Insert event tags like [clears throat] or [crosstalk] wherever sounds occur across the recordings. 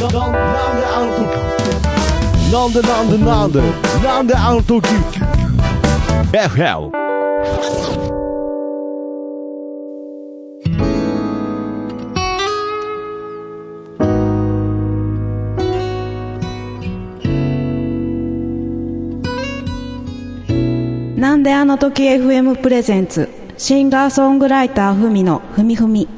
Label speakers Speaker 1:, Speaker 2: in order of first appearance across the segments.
Speaker 1: なんでなんでなんでなんであの時 FL
Speaker 2: なんであの時 FM プレゼンツシンガーソングライターふみのふみふみ。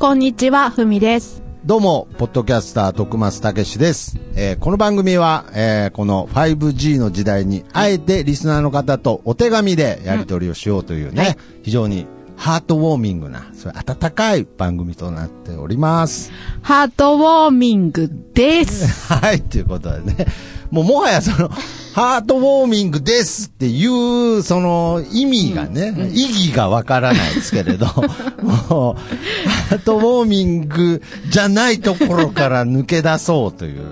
Speaker 2: こんにちはふみです。
Speaker 1: どうも、ポッドキャスター、徳松たけしです。えーこの番組は、えーこの 5G の時代に、あえてリスナーの方とお手紙でやり取りをしようというね、
Speaker 2: はい
Speaker 1: 非常にハートウォーミングな、そういう温かい番組となっております。
Speaker 2: ハートウォーミングです [laughs]
Speaker 1: はい、ということでね。もうもはやその、ハートウォーミングですっていう、その意味がね、意義がわからないですけれど、[laughs] もう、ハートウォーミングじゃないところから抜け出そうという。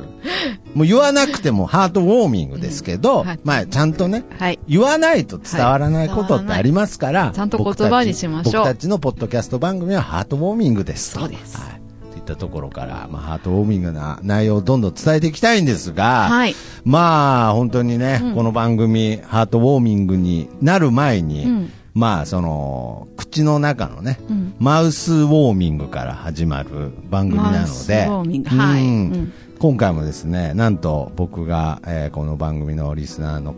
Speaker 1: もう言わなくてもハートウォーミングですけど、
Speaker 2: うんはい。
Speaker 1: まあちゃんとね、
Speaker 2: はい。
Speaker 1: 言わないと伝わらないことってありますから、
Speaker 2: い。ちゃんと言葉にしましょう。
Speaker 1: 僕たち僕たちのポッドキャスト番組はハートウォーミングですと。
Speaker 2: そうです。
Speaker 1: はい。ったところから、まあハートウォーミングな内容をどんどん伝えていきたいんですが、
Speaker 2: はい。
Speaker 1: まあ本当にね、この番組、ハートウォーミングになる前に、
Speaker 2: うん。
Speaker 1: まあその、口の中のね、
Speaker 2: うん。
Speaker 1: マウスウォーミングから始まる番組なので、
Speaker 2: マウスウォーミングはい。
Speaker 1: うん。
Speaker 2: うん。
Speaker 1: 今回もですね、なんと僕が、えーこの番組のリスナーの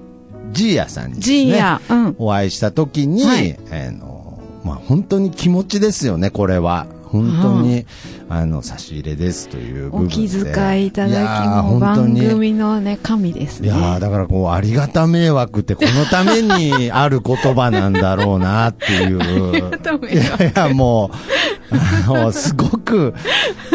Speaker 1: ジーヤさんにね、
Speaker 2: ジーヤうん。
Speaker 1: お会いした時に、
Speaker 2: はい。
Speaker 1: あの、まあ、本当に気持ちですよね、これは。本当に、あの、差し入れですという部分で。
Speaker 2: お気遣いいただきも番
Speaker 1: に。
Speaker 2: 組のね神ですね。
Speaker 1: いやーだからこう、ありがた迷惑ってこのためにある言葉なんだろうなっていう。[laughs] いやいや、もう、あの、すごく、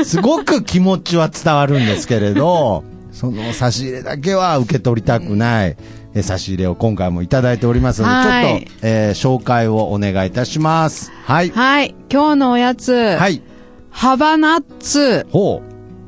Speaker 1: すごく気持ちは伝わるんですけれど、その差し入れだけは受け取りたくない、え差し入れを今回もいただいておりますので、
Speaker 2: はい
Speaker 1: ちょっと、えー紹介をお願いいたします。はい。
Speaker 2: はい今日のおやつ、
Speaker 1: はい。
Speaker 2: ハバナッツ
Speaker 1: ほ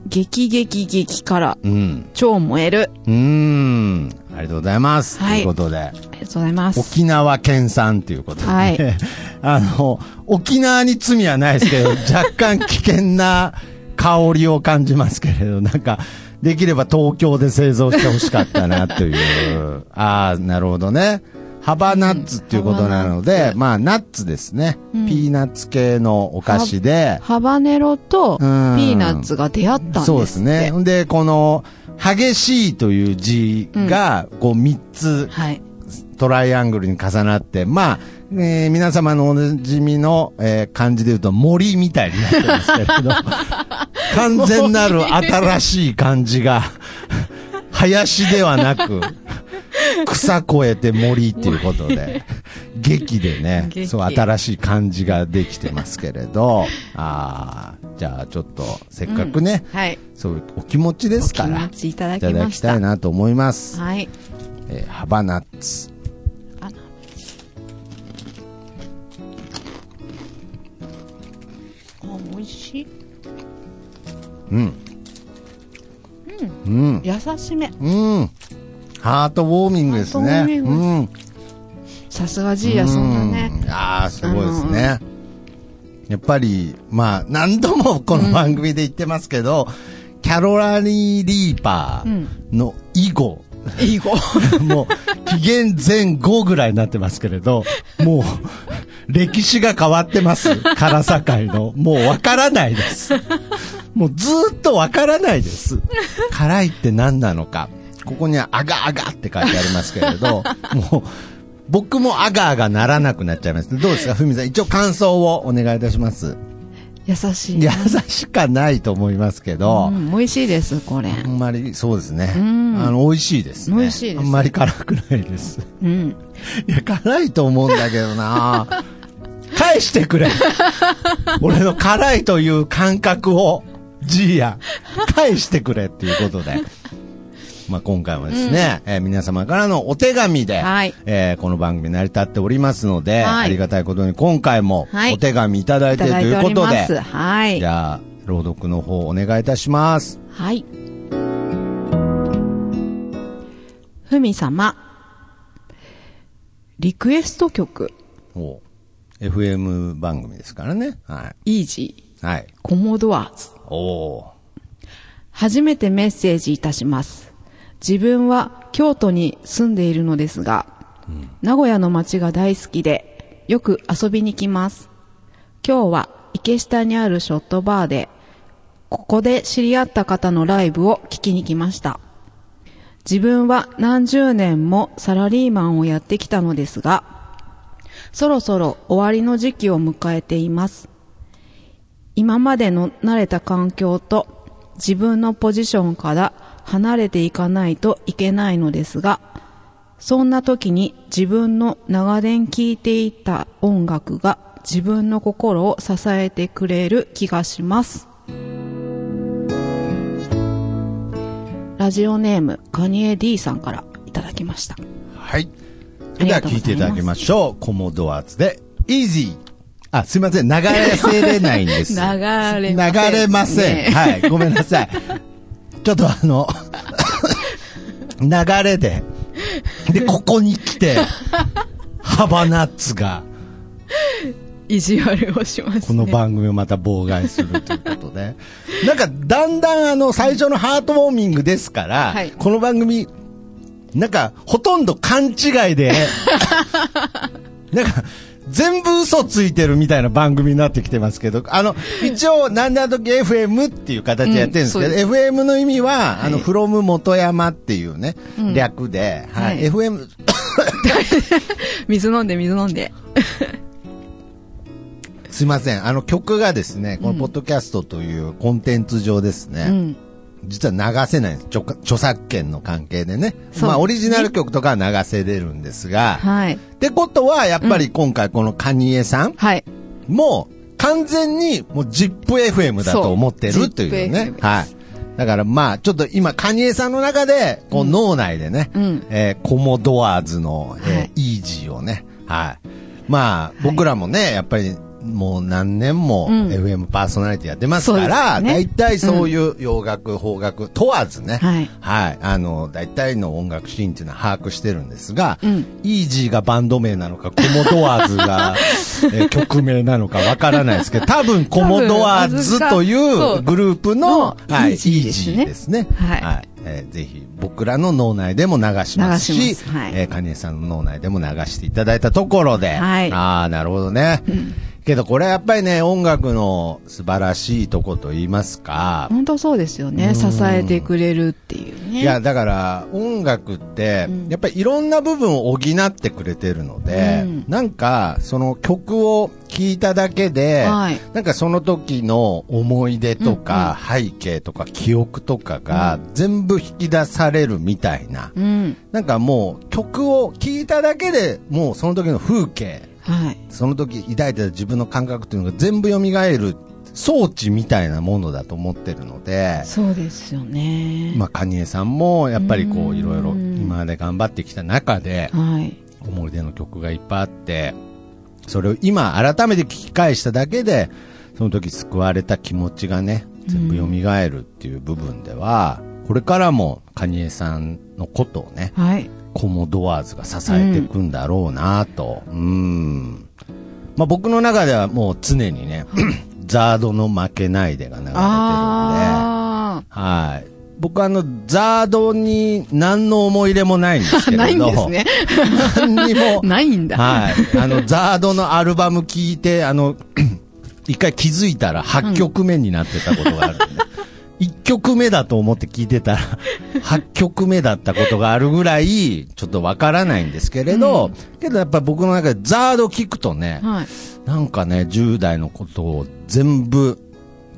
Speaker 2: 激激激辛
Speaker 1: う。うん。
Speaker 2: 超燃える
Speaker 1: うーん。ありがとうございます。
Speaker 2: はい
Speaker 1: ということで。
Speaker 2: ありがとうございます
Speaker 1: 沖縄県産ということで、ね。
Speaker 2: はい [laughs]
Speaker 1: あの、沖縄に罪はないですけど、[laughs] 若干危険な香りを感じますけれど、なんか、できれば東京で製造してほしかったなという。[laughs] ああ、なるほどね。ハバナッツっていうことなので、
Speaker 2: ハバナッツ
Speaker 1: まあ、ナッツですね、
Speaker 2: うん
Speaker 1: ピーナッツ系のお菓子で、
Speaker 2: ハバネロとピ
Speaker 1: うん
Speaker 2: ーナッツが出会ったんですって。
Speaker 1: そうですね。で、この、激しいという字が、こう、三つ、
Speaker 2: はい。
Speaker 1: トライアングルに重なって、まあ、えー皆様のおなじみの、えー漢字で言うと森みたいになってますけれど、[laughs] 完全なる新しい漢字が、林ではなく、草越えて森っていうことで、劇でね、
Speaker 2: 劇
Speaker 1: そう新しい漢字ができてますけれど、ああ、じゃあちょっと、せっかくね、
Speaker 2: はい。
Speaker 1: そういうお気持ちですから、
Speaker 2: いただ
Speaker 1: き
Speaker 2: た
Speaker 1: いなと思います。
Speaker 2: はい。
Speaker 1: えーハバナッツ。うん。うん。
Speaker 2: 優しめ。
Speaker 1: うん。ハートウォーミングですね。うん。
Speaker 2: さすがジーヤそんなね。
Speaker 1: うん。ああ、すごいですね。やっぱり、まあ、何度もこの番組で言ってますけど、キャロラリー・リーパーの以後、
Speaker 2: いい子。[laughs]
Speaker 1: もう、紀元前後ぐらいになってますけれど、もう、歴史が変わってます。辛さ界の。もうわからないです。もうずーっとわからないです。[laughs] 辛いって何なのか。ここにはあがあがって書いてありますけれど、[laughs] もう、僕もあがあがならなくなっちゃいます。どうですかふみさん。一応感想をお願いいたします。
Speaker 2: 優しい
Speaker 1: 優
Speaker 2: な。
Speaker 1: しかないと思いますけど、
Speaker 2: うん、美味しいです、これ。
Speaker 1: あんまり、そうですね。
Speaker 2: ん
Speaker 1: あの、美味しいですね。
Speaker 2: 美味しいです
Speaker 1: あんまり辛くないです。
Speaker 2: うん。
Speaker 1: いや、辛いと思うんだけどな [laughs] 返してくれ俺の辛いという感覚を、ジーヤ、返してくれっていうことで。まあ、今回もですね、えー皆様からのお手紙で、
Speaker 2: はい
Speaker 1: えーこの番組成り立っておりますので、
Speaker 2: はい
Speaker 1: ありがたいことに今回も
Speaker 2: はい
Speaker 1: お手紙いただい
Speaker 2: い
Speaker 1: ていると
Speaker 2: い
Speaker 1: うことで、
Speaker 2: ます。はい
Speaker 1: じ。ゃあ、朗読の方お願いいたします。
Speaker 2: はい。ふみ様。リクエスト曲、
Speaker 1: お FM 番組ですからね。はい。
Speaker 2: イージー、
Speaker 1: はい。
Speaker 2: コモドアーズ。初めてメッセージいたします。自分は京都に住んでいるのですが、名古屋の街が大好きで、よく遊びに来ます。今日は池下にあるショットバーで、ここで知り合った方のライブを聞きに来ました。自分は何十年もサラリーマンをやってきたのですが、そろそろ終わりの時期を迎えています。今までの慣れた環境と自分のポジションから離れていかないといけないのですが、そんな時に自分の長年聴いていた音楽が自分の心を支えてくれる気がします。ラジオネーム、カニエ D さんからいただきました。
Speaker 1: はい。それでは聞いていただきましょう。コモドアーズで、Easy! あ、すいません。流せれないんです。
Speaker 2: 流れません
Speaker 1: 流れません。
Speaker 2: ね
Speaker 1: はい。ごめんなさい。ちょっとあの、流れで、で、ここに来て、ハバナッツが、
Speaker 2: 意地悪をしますね。
Speaker 1: この番組をまた妨害するということで。なんか、だんだんあの、最初のハートウォーミングですから、
Speaker 2: はい
Speaker 1: この番組、なんか、ほとんど勘違いで、[laughs] なんか、全部嘘ついてるみたいな番組になってきてますけど、あの、[laughs] 一応、なんだとき FM っていう形でやってるんですけど、
Speaker 2: うん
Speaker 1: FM の意味は、あの、
Speaker 2: はい
Speaker 1: from 元山っていうね、
Speaker 2: うん。
Speaker 1: 略で、はい、
Speaker 2: はい。
Speaker 1: FM、[laughs]
Speaker 2: 水飲んで水飲んで。[laughs]
Speaker 1: すいません、あの曲がですね、このポッドキャストというコンテンツ上ですね、
Speaker 2: うん。
Speaker 1: 実は流せないんです著。著作権の関係でね。
Speaker 2: すね
Speaker 1: まあ、オリジナル曲とかは流せれるんですが、
Speaker 2: はい。
Speaker 1: ってことは、やっぱり今回このカニエさん
Speaker 2: はい。
Speaker 1: も完全にもう ZIPFM だと思ってるというねはい。だからまあ、ちょっと今、カニエさんの中で、こう脳内でね、
Speaker 2: うん
Speaker 1: えーコモドアーズの、えー
Speaker 2: はい
Speaker 1: イージーをね、はい。まあ、僕らもね、やっぱり、もう何年も
Speaker 2: うん。
Speaker 1: FM パーソナリティやってますから、大体そういう洋楽、邦楽問わずね、
Speaker 2: はい。
Speaker 1: はい。あの、大体の音楽シーンっていうのは把握してるんですが、
Speaker 2: うん。
Speaker 1: イージーがバンド名なのか、コモドアーズが、[laughs] えー曲名なのかわからないですけど、多分コモドアーズというグループの、
Speaker 2: の
Speaker 1: はい、イー
Speaker 2: ジーです
Speaker 1: ジ
Speaker 2: ね
Speaker 1: ーですね。
Speaker 2: はい。
Speaker 1: えーぜひ僕らの脳内でも流しますし、
Speaker 2: す。はい。
Speaker 1: えーカニエさんの脳内でも流していただいたところで、
Speaker 2: はい。
Speaker 1: ああ、なるほどね。けどこれやっぱりね、音楽の素晴らしいとこと言いますか、
Speaker 2: 本当そうですよね。支えてくれるっていうね。
Speaker 1: いや、だから、音楽って、やっぱりいろんな部分を補ってくれてるので、
Speaker 2: うん。
Speaker 1: なんか、その曲を聴いただけで、
Speaker 2: はい。
Speaker 1: なんかその時の思い出とか、背景とか記憶とかが全部引き出されるみたいな、
Speaker 2: うん。
Speaker 1: なんかもう曲を聴いただけでもうその時の風景、
Speaker 2: はい。
Speaker 1: その時抱いてた自分の感覚っていうのが全部蘇る装置みたいなものだと思ってるので、
Speaker 2: そうですよね。
Speaker 1: まあ、カニエさんもやっぱりこ
Speaker 2: う
Speaker 1: うんいろいろ今まで頑張ってきた中で
Speaker 2: はい。
Speaker 1: 思い出の曲がいっぱいあってそれを今改めて聞き返しただけでその時救われた気持ちがね全部蘇るっていう部分ではこれからもカニエさんのことをね
Speaker 2: はい。
Speaker 1: コモドワーズが支えていくんだろうなとうんまあ僕の中ではもう常にね [clears throat] ザードの負けないでが流れてるんで
Speaker 2: あ
Speaker 1: はい。僕あの、ザードに何の思い入れもないんですけど。[laughs]
Speaker 2: ないんですね。
Speaker 1: 何にも。[laughs]
Speaker 2: ないんだ。
Speaker 1: はい。あの、ザードのアルバム聴いて、あの、[clears throat] 一回気づいたら8曲目になってたことがあるんで。[laughs] 1曲目だと思って聞いてたら、[laughs] 8曲目だったことがあるぐらい、ちょっとわからないんですけれど、けどやっぱり僕の中でザード聞くとね、
Speaker 2: はい。
Speaker 1: なんかね、10代のことを全部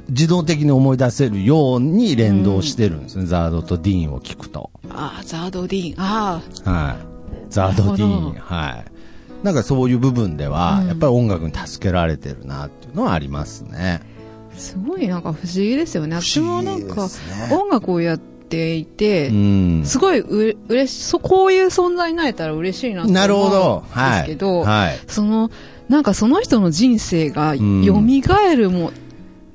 Speaker 1: 自動的に思い出せるように連動してるんですね、ザードとディーンを聞くと。
Speaker 2: ああ、ザードディーン。あ
Speaker 1: はい。ザードディーン、はい。なんかそういう部分では、
Speaker 2: うん
Speaker 1: やっぱり音楽に助けられてるなっていうのはありますね。
Speaker 2: あ、すごいなんか不思議ですよね。私もなんか音楽をやっていて、
Speaker 1: うん。
Speaker 2: すごいううれしそこういう存在になれたら嬉しいなと思
Speaker 1: なるほど。
Speaker 2: うん
Speaker 1: はい。
Speaker 2: ですけど、
Speaker 1: はい。
Speaker 2: その、なんかその人の人生が
Speaker 1: ん
Speaker 2: 蘇るも、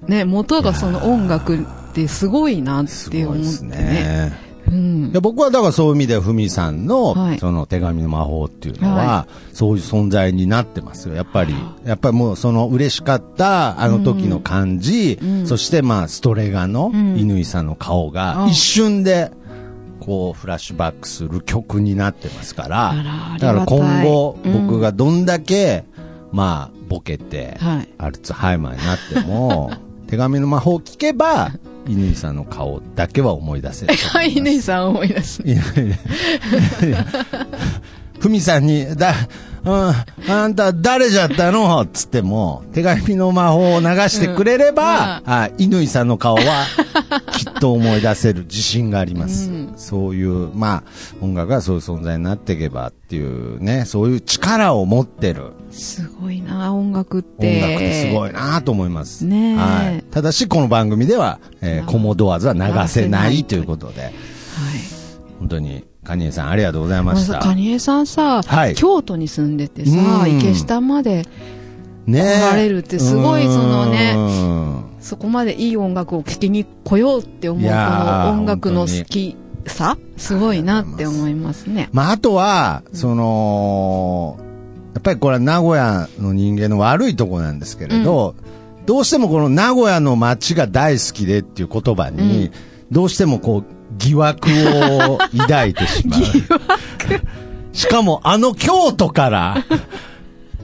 Speaker 2: ね、元がその音楽ってすごいなって思ってね。
Speaker 1: ね。
Speaker 2: ううん。
Speaker 1: で僕はだからそういう意味でふみさんの、
Speaker 2: はい
Speaker 1: その手紙の魔法っていうのは、
Speaker 2: は
Speaker 1: そういう存在になってますよ。やっぱり、やっぱりもうその嬉しかったあの時の感じ、そしてまあストレガの
Speaker 2: ん
Speaker 1: 乾さんの顔が
Speaker 2: うん
Speaker 1: 一瞬で、こうフラッシュバックする曲になってますから、
Speaker 2: あら
Speaker 1: だから今後
Speaker 2: うん
Speaker 1: 僕がどんだけ、まあボケて、
Speaker 2: はい。
Speaker 1: アルツハイマーになっても、[laughs] 手紙の魔法を聞けば、乾さんの顔だけは思い出せる。[laughs]
Speaker 2: 乾さん思い出す。[laughs]
Speaker 1: ふみさんに、だ、うん、あんた誰じゃったの？つっても、手紙の魔法を流してくれれば、
Speaker 2: うん
Speaker 1: あ、乾さんの顔は、[laughs] きっと思い出せる自信があります。
Speaker 2: うん
Speaker 1: そういう、まあ、音楽がそういう存在になっていけばっていうね、そういう力を持ってる
Speaker 2: すごいな、音楽っ
Speaker 1: 音
Speaker 2: て。
Speaker 1: 楽ってすごいなと思います。
Speaker 2: ねえ
Speaker 1: はい。ただし、この番組では、えーコモドアーズは流せないということで、
Speaker 2: はい。
Speaker 1: 本当に、カニエさんありがとうございました。
Speaker 2: カニエさんさ、
Speaker 1: はい。
Speaker 2: 京都に住んでてさ、
Speaker 1: うん。
Speaker 2: 池下まで
Speaker 1: ね
Speaker 2: 来られるってすごいそのね
Speaker 1: うん
Speaker 2: そこまでいい音楽を聴きに来ようって思うこの音楽の好きさすごいなって思いますね。
Speaker 1: まあ、あとは、その、やっぱりこれは名古屋の人間の悪いとこなんですけれど、どうしてもこの名古屋の街が大好きでっていう言葉に、どうしてもこう、疑惑を抱いてしまう。しかもあの京都から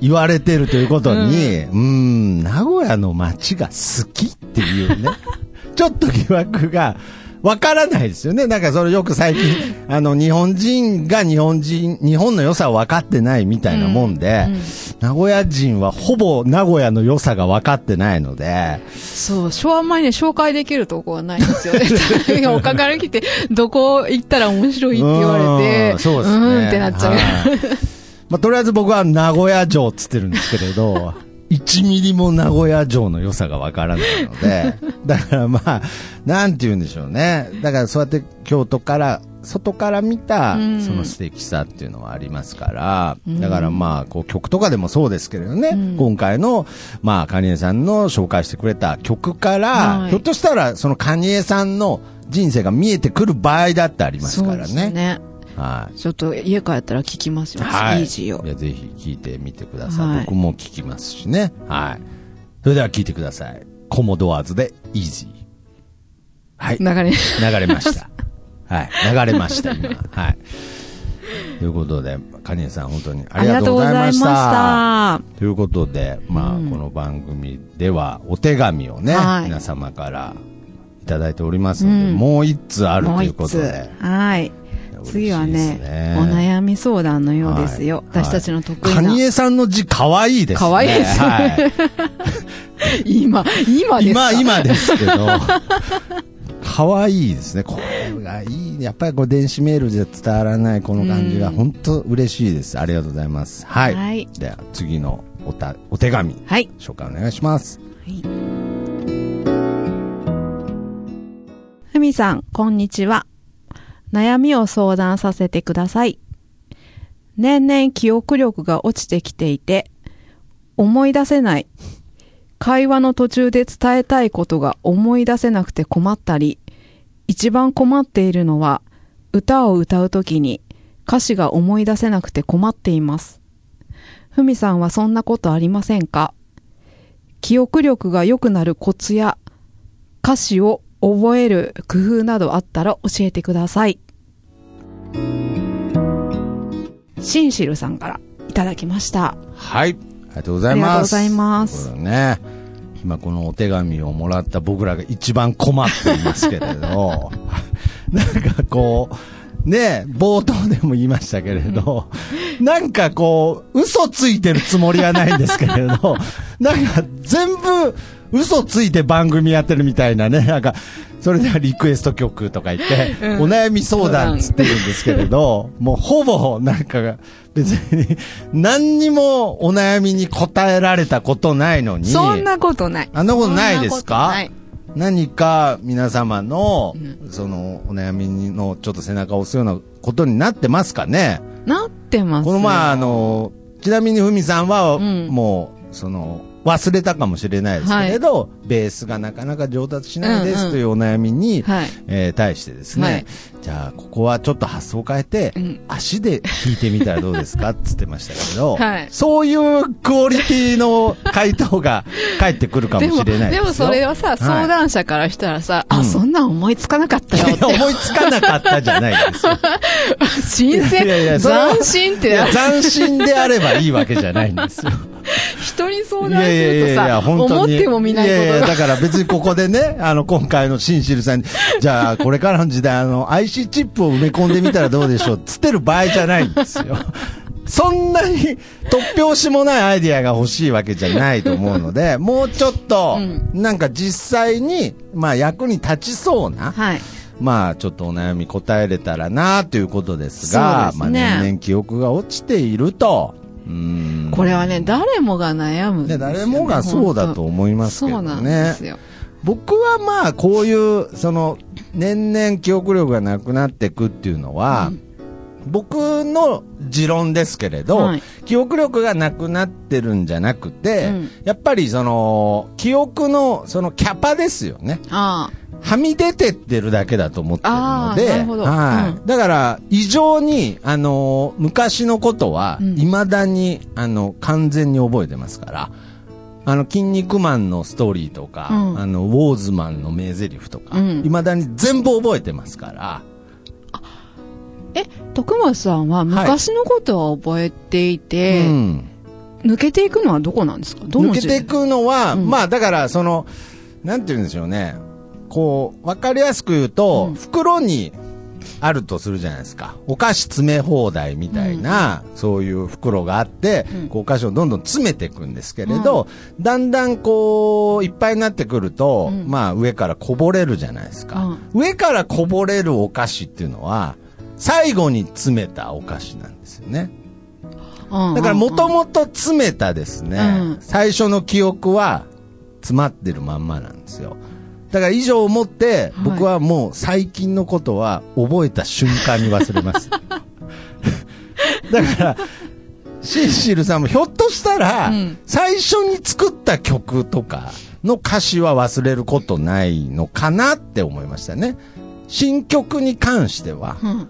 Speaker 1: 言われてるということに、うん、ん、名古屋の街が好きっていうね、[laughs] ちょっと疑惑がわからないですよね。なんかそれよく最近、[laughs] あの、日本人が日本人、日本の良さを分かってないみたいなもんで、名古屋人はほぼ名古屋の良さが分かってないので、
Speaker 2: そう、昭和前に紹介できるとこはないんですよね。おかから来て、どこ行ったら面白いって言われ
Speaker 1: う
Speaker 2: て
Speaker 1: ん、そうですね。
Speaker 2: ーんってなっちゃう。
Speaker 1: はいまあ、とりあえず僕は名古屋城っつってるんですけれど、1ミリも名古屋城の良さがわからないので、[laughs] だからまあ、なんて言うんでしょうね。だからそうやって京都から、外から見た
Speaker 2: うん、
Speaker 1: その素敵さっていうのはありますから、だからまあ、こう曲とかでもそうですけれどね、
Speaker 2: うん
Speaker 1: 今回の、まあ、カニエさんの紹介してくれた曲から、
Speaker 2: はい
Speaker 1: ひょっとしたら、そのカニエさんの人生が見えてくる場合だってあります
Speaker 2: そう
Speaker 1: からね。
Speaker 2: ですね。
Speaker 1: はい。
Speaker 2: ちょっと家帰ったら聞きますよ。
Speaker 1: はい。
Speaker 2: イージーを
Speaker 1: い。や、ぜひ聞いてみてください。
Speaker 2: はい
Speaker 1: 僕も聞きますしね。はい。それでは聞いてください。コモドアーズでイージー。はい。
Speaker 2: 流れ、
Speaker 1: 流れました。[laughs] はい。流れました、今。はい。ということで、カニエさん本当にありがとうございました。
Speaker 2: あ
Speaker 1: ということで、まあ、
Speaker 2: うん
Speaker 1: この番組ではお手紙をね、
Speaker 2: はい
Speaker 1: 皆様からいただいておりますので、
Speaker 2: うん
Speaker 1: もう一通あるということで。。
Speaker 2: はい。次はねお悩み相談のようですよ。
Speaker 1: はい
Speaker 2: 私たちの得意な。
Speaker 1: カニエさんの字可愛いですね。
Speaker 2: 可愛いですね
Speaker 1: はい。[laughs]
Speaker 2: 今、今ですか？
Speaker 1: 今、今ですけど、可愛いですね。これがいい。やっぱりこう電子メールじゃ伝わらないこの感じが
Speaker 2: うん
Speaker 1: 本当嬉しいです。ありがとうございます。はい。
Speaker 2: はい
Speaker 1: では次のおたお手紙、
Speaker 2: はい。
Speaker 1: 紹介お願いします。
Speaker 2: ふみさん、こんにちは。悩みを相談させてください。年々記憶力が落ちてきていて、思い出せない。会話の途中で伝えたいことが思い出せなくて困ったり、一番困っているのは、歌を歌うときに歌詞が思い出せなくて困っています。ふみさんはそんなことありませんか？記憶力が良くなるコツや歌詞を覚える工夫などあったら教えてください。シンシルさんからいただきました。
Speaker 1: はい。ありがとうございます。
Speaker 2: ありがとうございます
Speaker 1: ね。今このお手紙をもらった僕らが一番困っていますけれど、[laughs] なんかこう、ね、冒頭でも言いましたけれど、なんかこう、嘘ついてるつもりはないんですけれど、なんか全部嘘ついて番組やってるみたいなね、なんか、それではリクエスト曲とか言って、
Speaker 2: うん。
Speaker 1: お悩み相談っつってるんですけれど、もうほぼなんか別に何にもお悩みに答えられたことないのに、
Speaker 2: そんなことない。
Speaker 1: あんなことないですか？何か皆様の、そのお悩みのちょっと背中を押すようなことになってますかね？
Speaker 2: なってますよ。
Speaker 1: この前あの、ちなみにふみさんは、
Speaker 2: うん。
Speaker 1: もう、その、忘れたかもしれないですけれど、ベースがなかなか上達しないですというお悩みに、
Speaker 2: はい。
Speaker 1: えー対してですね、
Speaker 2: はい
Speaker 1: じゃあ、ここはちょっと発想を変えて、
Speaker 2: うん
Speaker 1: 足で弾いてみたらどうですかって言ってましたけど、[laughs]
Speaker 2: はい
Speaker 1: そういうクオリティの回答が返ってくるかもしれないですよ。
Speaker 2: でもそれはさ、相談者からしたらさ、あ、
Speaker 1: うん
Speaker 2: そんなん思いつかなかったよって
Speaker 1: いや。思いつかなかったじゃないですよ。[laughs]
Speaker 2: 新
Speaker 1: いやいや
Speaker 2: 鮮、斬新って
Speaker 1: いや斬新であればいいわけじゃないんですよ。[laughs]
Speaker 2: 人に相
Speaker 1: い
Speaker 2: 談するとさ、
Speaker 1: 本当に
Speaker 2: 思ってもみないこと
Speaker 1: やや
Speaker 2: が。
Speaker 1: だから別にここでね、[laughs] あの、今回のシンシルさんに、じゃあ、これからの時代、あの、IC チップを埋め込んでみたらどうでしょう、つってる場合じゃないんですよ。[laughs] そんなに突拍子もないアイディアが欲しいわけじゃないと思うので、もうちょっと、なんか実際に、まあ役に立ちそうな、
Speaker 2: はい。
Speaker 1: まあちょっとお悩み答えれたらなということですが、
Speaker 2: すね
Speaker 1: まあ年々記憶が落ちていると、うーん。
Speaker 2: これはね、誰もが悩むね。
Speaker 1: ね誰もがそうだと思いますけどね
Speaker 2: そうなんですよ。
Speaker 1: 僕はまあこういうその年々記憶力がなくなっていくっていうのは、僕の持論ですけれど、
Speaker 2: はい
Speaker 1: 記憶力がなくなってるんじゃなくて、
Speaker 2: うん
Speaker 1: やっぱりその記憶のそのキャパですよね。
Speaker 2: あ
Speaker 1: はみ出てってるだけだと思ってるので、はい。
Speaker 2: うん。
Speaker 1: だから、異常に、あのー昔のことは、
Speaker 2: うん。
Speaker 1: 未だに、あの、完全に覚えてますから、あの、筋肉マンのストーリーとか、
Speaker 2: うん。
Speaker 1: あの、ウォーズマンの名台詞とか、
Speaker 2: うん。
Speaker 1: 未だに全部覚えてますから、
Speaker 2: あ。え、徳松さんは昔のことは覚えていて、
Speaker 1: うん。
Speaker 2: 抜けていくのはどこなんですか？どの
Speaker 1: 抜けてい
Speaker 2: 時
Speaker 1: くのは、
Speaker 2: うん。
Speaker 1: まあ、だから、その、なんて言うんでしょうね。こう、わかりやすく言うと、
Speaker 2: うん
Speaker 1: 袋にあるとするじゃないですか。お菓子詰め放題みたいな、そういう袋があって、
Speaker 2: うん
Speaker 1: こうお菓子をどんどん詰めていくんですけれど、だんだんこう、いっぱいになってくると、
Speaker 2: うん
Speaker 1: まあ上からこぼれるじゃないですか。上からこぼれるお菓子っていうのは、最後に詰めたお菓子なんですよね。だからもともと詰めたですね、
Speaker 2: うん
Speaker 1: 最初の記憶は詰まってるまんまなんですよ。だから以上をもって、僕はもう最近のことは覚えた瞬間に忘れます。[laughs] だから、シンシルさんもひょっとしたら、
Speaker 2: うん
Speaker 1: 最初に作った曲とかの歌詞は忘れることないのかなって思いましたね。新曲に関しては、
Speaker 2: うん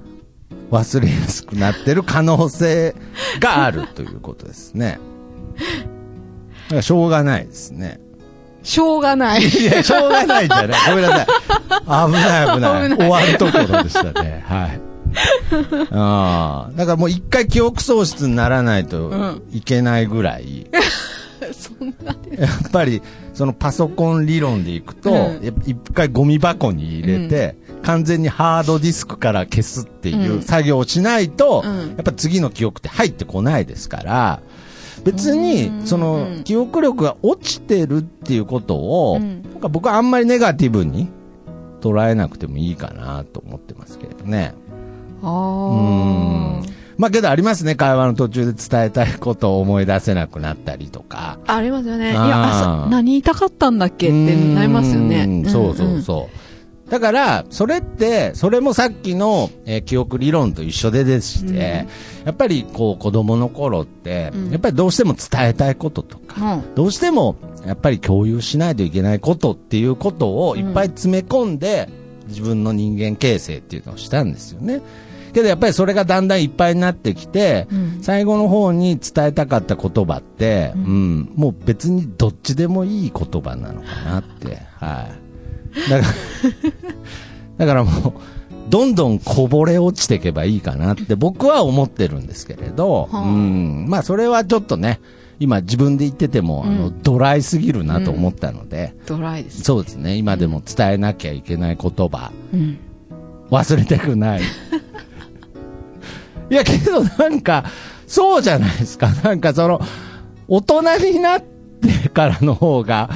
Speaker 1: 忘れやすくなってる可能性があるということですね。だからしょうがないですね。
Speaker 2: しょうがない。
Speaker 1: いや、しょうがないじゃない。ごめんなさい。危ない危ない。
Speaker 2: 危ない
Speaker 1: 終わるところでしたね。はい。あ [laughs] あ。だからもう一回記憶喪失にならないといけないぐらい、[laughs]
Speaker 2: そんなで
Speaker 1: やっぱり、そのパソコン理論でいくと、一回ゴミ箱に入れて、完全にハードディスクから消すっていううん作業をしないと、
Speaker 2: うん
Speaker 1: やっぱ次の記憶って入ってこないですから、別に、その、記憶力が落ちてるっていうことを、
Speaker 2: うん
Speaker 1: なんか僕はあんまりネガティブに捉えなくてもいいかなと思ってますけれどね。
Speaker 2: あ
Speaker 1: うん
Speaker 2: あ。
Speaker 1: まあけどありますね、会話の途中で伝えたいことを思い出せなくなったりとか。
Speaker 2: ありますよね。いや、朝、何言いたかったんだっけってなりますよね
Speaker 1: う。んそうそうそう。だから、それって、それもさっきの、えー記憶理論と一緒ででして、やっぱりこう子供の頃って、
Speaker 2: うん
Speaker 1: やっぱりどうしても伝えたいこととか、
Speaker 2: うん。うん
Speaker 1: どうしてもやっぱり共有しないといけないことっていうことをいっぱい詰め込んで、自分の人間形成っていうのをしたんですよね。けどやっぱりそれがだんだんいっぱいになってきて、
Speaker 2: うん
Speaker 1: 最後の方に伝えたかった言葉って、うん、もう別にどっちでもいい言葉なのかなって、はい。だから、[laughs] だからもう、どんどんこぼれ落ちていけばいいかなって僕は思ってるんですけれど、
Speaker 2: はあ
Speaker 1: うん、まあそれはちょっとね、今自分で言ってても、あの、ドライすぎるなと思ったので、
Speaker 2: ドライです。
Speaker 1: そうですね、今でも伝えなきゃいけない言葉、
Speaker 2: うん。
Speaker 1: 忘れたくない。いや、けどなんか、そうじゃないですか。なんかその、大人になってからの方が、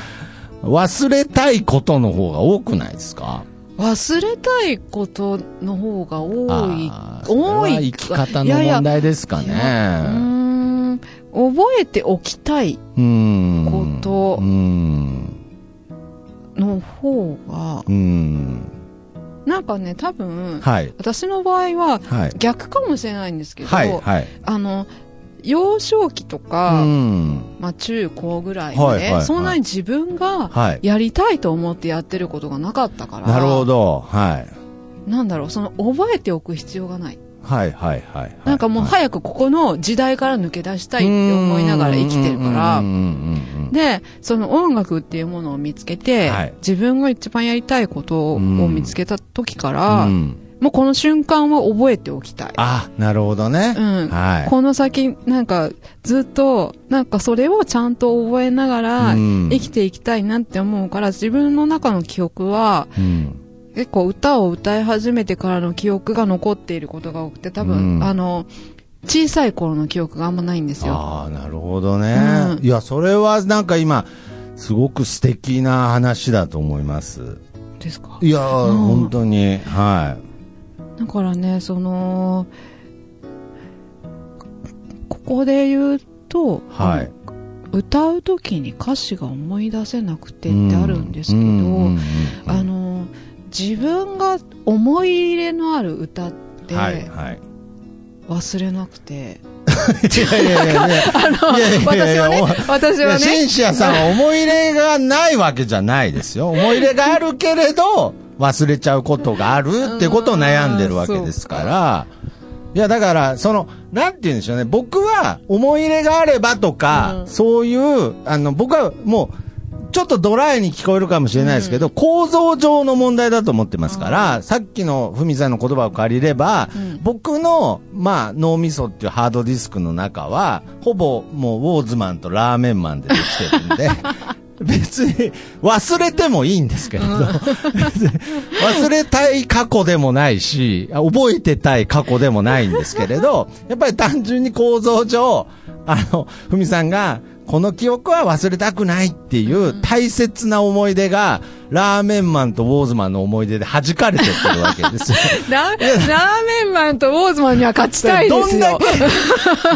Speaker 1: 忘れたいことの方が多くないですか？
Speaker 2: 忘れたいことの方が多い多い。
Speaker 1: 生き方の
Speaker 2: いやいや
Speaker 1: 問題ですか
Speaker 2: いやうー
Speaker 1: ね。
Speaker 2: ん。覚えておきたい。こと。の方が、
Speaker 1: うーん。
Speaker 2: なんかね、多分、
Speaker 1: はい。
Speaker 2: 私の場合は
Speaker 1: はい。
Speaker 2: 逆かもしれないんですけど、
Speaker 1: はい。はい。
Speaker 2: あの、幼少期と
Speaker 1: う
Speaker 2: か、
Speaker 1: ん。
Speaker 2: まあ中高ぐらいまで、
Speaker 1: はいはいはい
Speaker 2: そんなに自分が
Speaker 1: はい。
Speaker 2: やりたいと思ってやってることがなかったから。
Speaker 1: なるほど。はい。
Speaker 2: なんだろう、その覚えておく必要がない。
Speaker 1: はいはいはいはい。
Speaker 2: なんかもう
Speaker 1: はい
Speaker 2: 早くここの時代から抜け出したいって思いながら生きてるからで、その音楽っていうものを見つけて、
Speaker 1: はい
Speaker 2: 自分が一番やりたいことを見つけた時から、
Speaker 1: うん
Speaker 2: もうこの瞬間は覚えておきたい。
Speaker 1: あ、なるほどね。
Speaker 2: うん
Speaker 1: はい。
Speaker 2: この先、なんか、ずっと、なんかそれをちゃんと覚えながら、
Speaker 1: うん
Speaker 2: 生きていきたいなって思うから、自分の中の記憶は、
Speaker 1: うん
Speaker 2: 結構歌を歌い始めてからの記憶が残っていることが多くて、多分、
Speaker 1: うん
Speaker 2: あの、小さい頃の記憶があんまないんですよ。
Speaker 1: ああ、なるほどね。
Speaker 2: うん
Speaker 1: いや、それはなんか今、すごく素敵な話だと思います。
Speaker 2: ですか？
Speaker 1: いやー、
Speaker 2: うん
Speaker 1: 本当に、は
Speaker 2: だからね、その、ここで言うと、
Speaker 1: い。はい。
Speaker 2: 歌う時に歌詞が思い出せなくてってあるんですけど、あの、自分が思い入れのある歌って。忘れなくて、
Speaker 1: いやいやいやいや
Speaker 2: あの、
Speaker 1: いやいやいや
Speaker 2: 私はね私はね、
Speaker 1: シンシアさんは思い入れがないわけじゃないですよ。思い入れがあるけれど、忘れちゃうことがあるってことを悩んでるわけですから。いや、だから、その、なんて言うんでしょうね。僕は、思い入れがあればとか、
Speaker 2: うん
Speaker 1: そういう、あの、僕はもう、ちょっとドライに聞こえるかもしれないですけど、構造上の問題だと思ってますから、さっきのふみさんの言葉を借りれば、
Speaker 2: うん。
Speaker 1: 僕の、まあ、脳みそっていうハードディスクの中は、ほぼもうウォーズマンとラーメンマンでできてるんで、[laughs] 別に忘れてもいいんですけれど、別に [laughs] 忘れたい過去でもないし、あ覚えてたい過去でもないんですけれど、やっぱり単純に構造上、あの、ふみさんが、この記憶は忘れたくないっていう大切な思い出が、ラーメンマンとウォーズマンの思い出で弾かれてってるわけです。[laughs] よ。
Speaker 2: ララーメンマンとウォーズマンには勝ちたいですよ。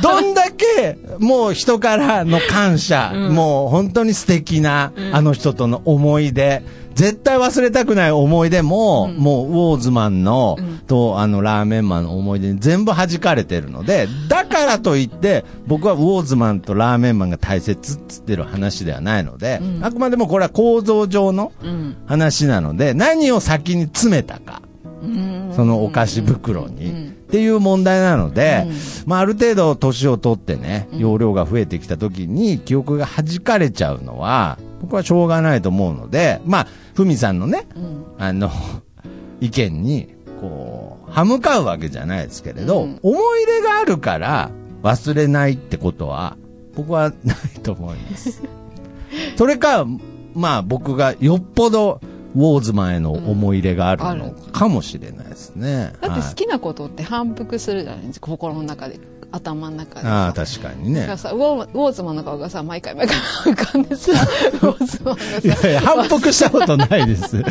Speaker 1: どんだけ、[laughs] もう人からの感謝、
Speaker 2: うん。
Speaker 1: もう本当に素敵な、あの人との思い出、絶対忘れたくない思い出も、
Speaker 2: うん。
Speaker 1: もうウォーズマンの、
Speaker 2: うん。
Speaker 1: とあのラーメンマンの思い出に全部弾かれてるので、だからといって、僕はウォーズマンとラーメンマンが大切っつってる話ではないので、
Speaker 2: うん。
Speaker 1: あくまでもこれは構造上の
Speaker 2: うん
Speaker 1: 話なので、何を先に詰めたか。
Speaker 2: うん。
Speaker 1: そのお菓子袋に、
Speaker 2: うん。
Speaker 1: っていう問題なので、
Speaker 2: うん。
Speaker 1: まあ、ある程度年を取ってね、
Speaker 2: うん。
Speaker 1: 容量が増えてきた時に記憶が弾かれちゃうのは、僕はしょうがないと思うので、まあ、ふみさんのね、
Speaker 2: うん。
Speaker 1: あの、[laughs] 意見に、こう、歯向かうわけじゃないですけれど、
Speaker 2: うん。
Speaker 1: 思い入れがあるから忘れないってことは、僕はないと思います。[laughs] それか、まあ僕がよっぽどウォーズマンへの思い入れがあるのかもしれないですね。
Speaker 2: だって
Speaker 1: はい
Speaker 2: 好きなことって反復するじゃないですか、心の中で、頭の中で
Speaker 1: ああ、
Speaker 2: さ。
Speaker 1: 確かにね
Speaker 2: ウォーズマンの顔がさ、毎回毎回浮かんでさ、[laughs] ウォーズマンがさ、
Speaker 1: いやいや、反復したことないです。[laughs] ウォ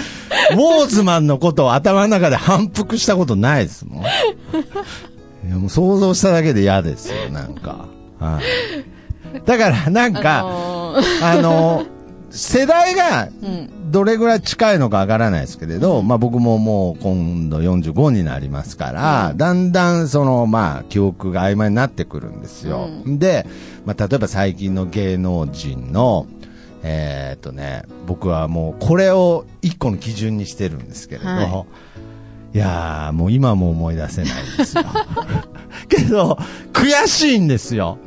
Speaker 1: ーズマンのことを頭の中で反復したことないですもん。いやもう想像しただけで嫌ですよ、なんか。はい。だから、なん
Speaker 2: あ
Speaker 1: か、
Speaker 2: のー
Speaker 1: あの、世代が
Speaker 2: うん、
Speaker 1: どれぐらい近いのかわからないですけれど、まあ僕ももう今度45になりますから、
Speaker 2: うん
Speaker 1: だんだんその、まあ記憶が曖昧になってくるんですよ。
Speaker 2: う
Speaker 1: で、まあ例えば最近の芸能人の、えーっとね、僕はもうこれを一個の基準にしてるんですけれど、、
Speaker 2: はい
Speaker 1: やーもう今も思い出せないですよ。[laughs] けど、悔しいんですよ。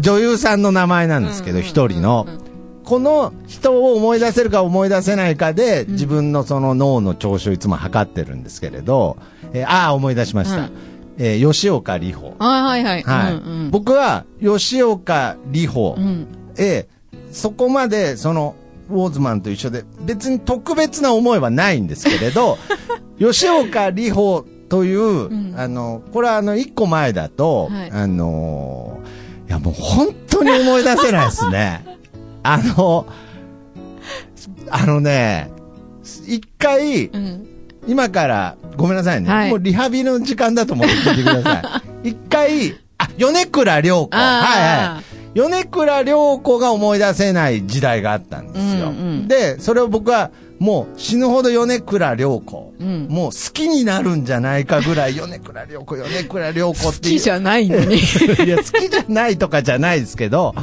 Speaker 1: 女優さんの名前なんですけど、一、人の。この人を思い出せるか思い出せないかで、
Speaker 2: うん
Speaker 1: 自分のその脳の調子をいつも測ってるんですけれど、えーああ、思い出しました。
Speaker 2: うん
Speaker 1: えー吉岡里帆。
Speaker 2: あはいはい。
Speaker 1: はい、
Speaker 2: うんうん
Speaker 1: 僕は、吉岡里帆
Speaker 2: うん。
Speaker 1: へ、そこまで、その、ウォーズマンと一緒で、別に特別な思いはないんですけれど、[laughs] 吉岡里帆という、
Speaker 2: ん
Speaker 1: あの、これはあの、一個前だと、
Speaker 2: はい
Speaker 1: あのーいやもう本当に思い出せないですね。[laughs] あの、あのね、一回、
Speaker 2: うん。
Speaker 1: 今から、ごめんなさいね。
Speaker 2: はい
Speaker 1: もうリハビリの時間だと思って聞いてください。[laughs] 一回、あ、米倉涼子。はいはい。米倉涼子が思い出せない時代があったんですよ。
Speaker 2: うんうん
Speaker 1: で、それを僕はもう死ぬほど米倉涼子、
Speaker 2: うん
Speaker 1: もう好きになるんじゃないかぐらい米倉涼子、米倉涼子
Speaker 2: 好
Speaker 1: っていう。
Speaker 2: きじゃないのに。[laughs]
Speaker 1: いや、好きじゃないとかじゃないですけど、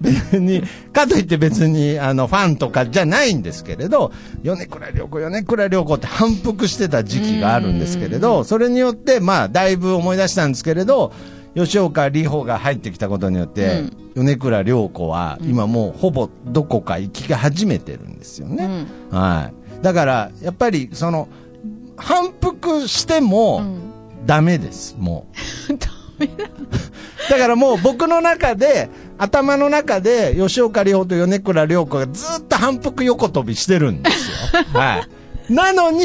Speaker 1: 別に、かといって別に、あの、ファンとかじゃないんですけれど、米倉涼子、米倉涼子って反復してた時期があるんですけれど、それによって、まあ、だいぶ思い出したんですけれど、吉岡里帆が入ってきたことによって、米倉涼子は、今もうほぼどこか行きが始めてるんですよね。はい。だから、やっぱり、その、反復しても、ダメです、もう。[laughs] [laughs] だからもう僕の中で、頭の中で、吉岡里帆と米倉涼子がずっと反復横跳びしてるんですよ。[laughs] はい。なのに、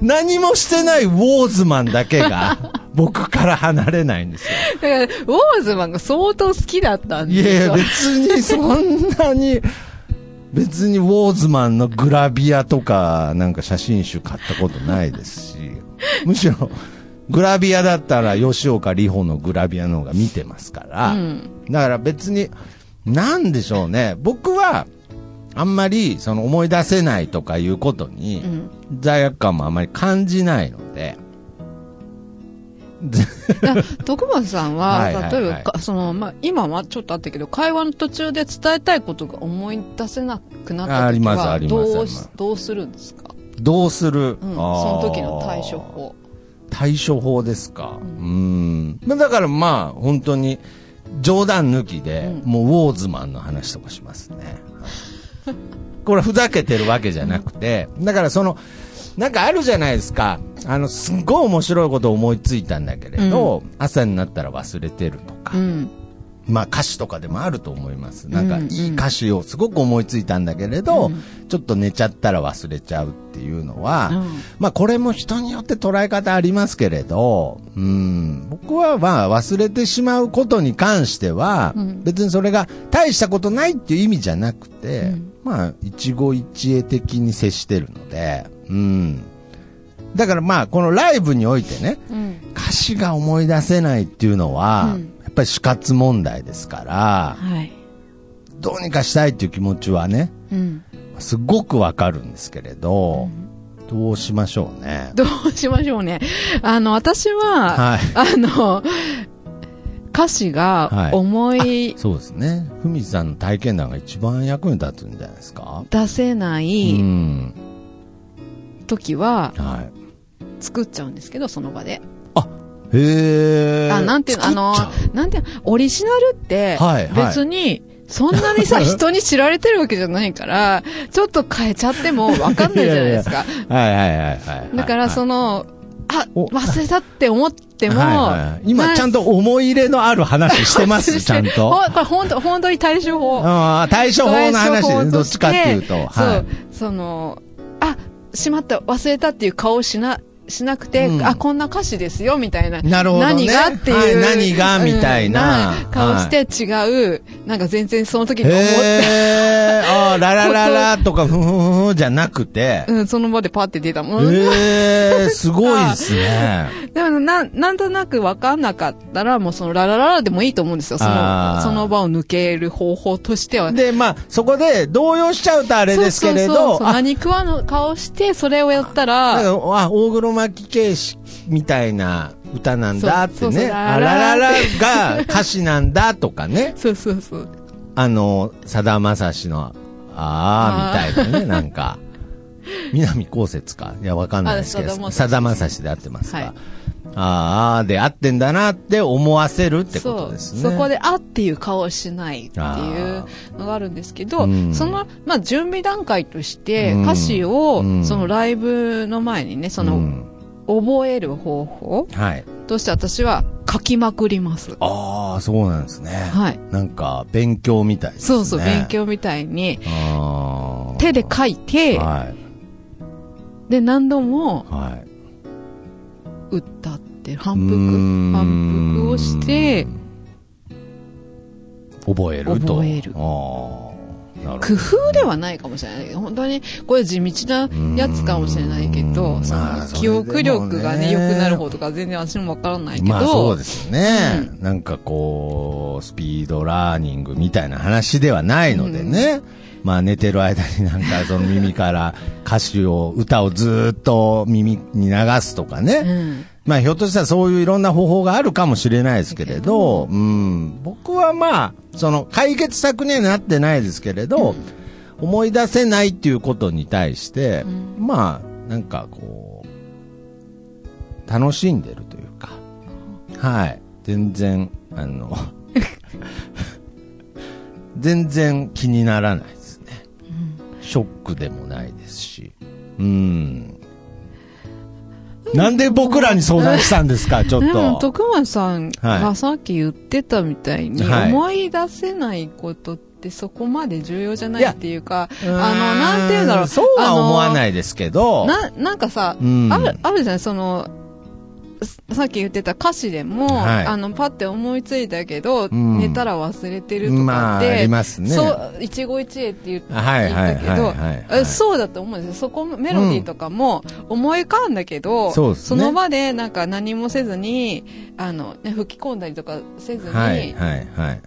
Speaker 1: 何もしてないウォーズマンだけが、僕から離れないんですよ。
Speaker 2: だから、ウォーズマンが相当好きだったん
Speaker 1: いやいや、
Speaker 2: ですよ。
Speaker 1: 別にそんなに、別にウォーズマンのグラビアとか、なんか写真集買ったことないですし、むしろ、グラビアだったら吉岡里帆のグラビアの方が見てますから、だから別に、なんでしょうね、僕は、あんまり、その思い出せないとかいうことに、罪悪感もあんまり感じないので、
Speaker 2: だ徳松さんは、[laughs]
Speaker 1: はいはいはい。
Speaker 2: 例えばか、その、まあ、今はちょっとあったけど、会話の途中で伝えたいことが思い出せなくなった時は、どうどうするんですか？
Speaker 1: どうする、
Speaker 2: うん、その時の対処法。
Speaker 1: 対処法ですか。うん。まあだからまあ、本当に、冗談抜きで、もうウォーズマンの話とかしますね。[laughs] これふざけてるわけじゃなくて、だからその、なんかあるじゃないですか。あの、すっごい面白いことを思いついたんだけれど、朝になったら忘れてるとか、
Speaker 2: うん。
Speaker 1: まあ歌詞とかでもあると思います。なんか
Speaker 2: うんうん
Speaker 1: いい歌詞をすごく思いついたんだけれど、ちょっと寝ちゃったら忘れちゃうっていうのは、
Speaker 2: うん
Speaker 1: まあこれも人によって捉え方ありますけれど、うん、僕はまあ忘れてしまうことに関しては、別にそれが大したことないっていう意味じゃなくて、まあ一期一会的に接してるので、うん。だからまあこのライブにおいてね、
Speaker 2: うん。
Speaker 1: 歌詞が思い出せないっていうのは、
Speaker 2: う
Speaker 1: ぱり死活問題ですから、
Speaker 2: はい。
Speaker 1: どうにかしたいっていう気持ちはね、
Speaker 2: うん。
Speaker 1: すごくわかるんですけれど、どうしましょうね。
Speaker 2: どうしましょうね。あの、私は、
Speaker 1: はい [laughs]
Speaker 2: あの、歌詞
Speaker 1: はい
Speaker 2: が思い
Speaker 1: そうですね。ふみさんの体験談が一番役に立つんじゃないですか。
Speaker 2: 出せな
Speaker 1: う
Speaker 2: い
Speaker 1: ん。
Speaker 2: 時は
Speaker 1: はい。
Speaker 2: 作っちゃうんですけど、その場で。
Speaker 1: へえ。
Speaker 2: あ、なんていうの、あのなんていうの、オリジナルって別に、そんなにさ、[laughs] 人に知られてるわけじゃないから、ちょっと変えちゃってもわかんないじゃないですか。[laughs]
Speaker 1: はいはいはいはい。
Speaker 2: だから、そ
Speaker 1: の、
Speaker 2: の、あ、
Speaker 1: お
Speaker 2: 忘れたって思っても、
Speaker 1: はいはいはい今ちゃんと思い入れのある話してます、[laughs] ちゃんと。
Speaker 2: ほんこれ本当、本当に対処法。
Speaker 1: ああ、対処法の話で、
Speaker 2: 対処法と
Speaker 1: どっちかっていうと。
Speaker 2: そう、
Speaker 1: はい。
Speaker 2: その、あ、しまった、忘れたっていう顔しな、しなくて、
Speaker 1: うん。
Speaker 2: あ、こんな歌詞ですよ、みたいな。
Speaker 1: なるほどね。
Speaker 2: 何がっていう。
Speaker 1: はい何がみたいな。
Speaker 2: うん。顔して違う、なんか全然その時に思って、
Speaker 1: へえ、ああ、[laughs] ララララとか、ふんふんふんじゃなくて、
Speaker 2: うん、その場でパって出たもの。
Speaker 1: へえ、すごいですね。[laughs]
Speaker 2: でもな、なんとなく分かんなかったら、もうそのララララでもいいと思うんですよ。その、その場を抜ける方法としては。
Speaker 1: で、まあ、そこで動揺しちゃうとあれですけれ
Speaker 2: そうそうそう
Speaker 1: ど、
Speaker 2: そう。
Speaker 1: あ、
Speaker 2: 何食わぬ顔して、それをやった
Speaker 1: なん
Speaker 2: ら、
Speaker 1: かあ、大黒摩季形式みたいな歌なんだってね。あ
Speaker 2: ラララ
Speaker 1: ラララが歌詞なんだとかね。[laughs]
Speaker 2: そうそうそう。
Speaker 1: あの、さだまさしの、あーみたいなね、[laughs] なんか。南こうせつかいや、わかんないですけど、
Speaker 2: あさだまさし
Speaker 1: さだまさしで合ってますか、
Speaker 2: はい
Speaker 1: あーあーで合ってんだなって思わせるってことですね。
Speaker 2: そう。そこで、あっていう顔をしないっていうのがあるんですけど、
Speaker 1: うん
Speaker 2: その、まあ、準備段階として、
Speaker 1: うん
Speaker 2: 歌詞を、
Speaker 1: うん
Speaker 2: そのライブの前にね、その、
Speaker 1: うん
Speaker 2: 覚える方法
Speaker 1: はい。
Speaker 2: として私は書きまくります。
Speaker 1: ああ、そうなんですね。
Speaker 2: はい。
Speaker 1: なんか、勉強みたいですね。
Speaker 2: そうそう、勉。強みたいに、手で書いて、
Speaker 1: はい。
Speaker 2: で、何度も
Speaker 1: はい。
Speaker 2: 歌って、反復、反復をして、
Speaker 1: 覚えると。
Speaker 2: 覚える。工夫ではないかもしれない。本当に、これ地道なやつかもしれないけ
Speaker 1: う
Speaker 2: ど、
Speaker 1: ん。
Speaker 2: その記憶力がね、良くなる方とか全然私もわからないけど、
Speaker 1: まあそうですよね、
Speaker 2: う
Speaker 1: なんかこう、スピードラーニングみたいな話ではないのでね。まあ寝てる間になんかその耳から歌詞を、歌をずーっと耳に流すとかね。
Speaker 2: うん。
Speaker 1: まあひょっとしたらそういういろんな方法があるかもしれないですけれど、うん、僕はまあ、その解決策にはなってないですけれど、思い出せないっていうことに対して、まあ、なんかこう、楽しんでるというか、はい、全然、あの、[laughs] 全然気にならない。ショックでもないですし。うん。なんで僕らに相談したんですか、ちょっと。
Speaker 2: 徳松さん
Speaker 1: は
Speaker 2: がさっき言ってたみたいに、
Speaker 1: はい
Speaker 2: 思い出せないことってそこまで重要じゃないっていうか、あの、なんて言うんだろう。
Speaker 1: そうは思わ
Speaker 2: い。
Speaker 1: ないですけど。
Speaker 2: な、なんかさ、
Speaker 1: うん
Speaker 2: ある、あるじゃない？その、ささっき言ってた歌詞でも、
Speaker 1: はい
Speaker 2: あの、パって思いついたけど、
Speaker 1: ん
Speaker 2: 寝たら忘れてるとか
Speaker 1: まあ、
Speaker 2: って、
Speaker 1: ありますね。
Speaker 2: そう、一期一会って言ったけどそうだと思うんですよ。そこ、メロディーとかも思い浮かんだけど、
Speaker 1: そうですね
Speaker 2: の場でなんか何もせずに、あの、ね、吹き込んだりとかせずに、
Speaker 1: はいはいはい。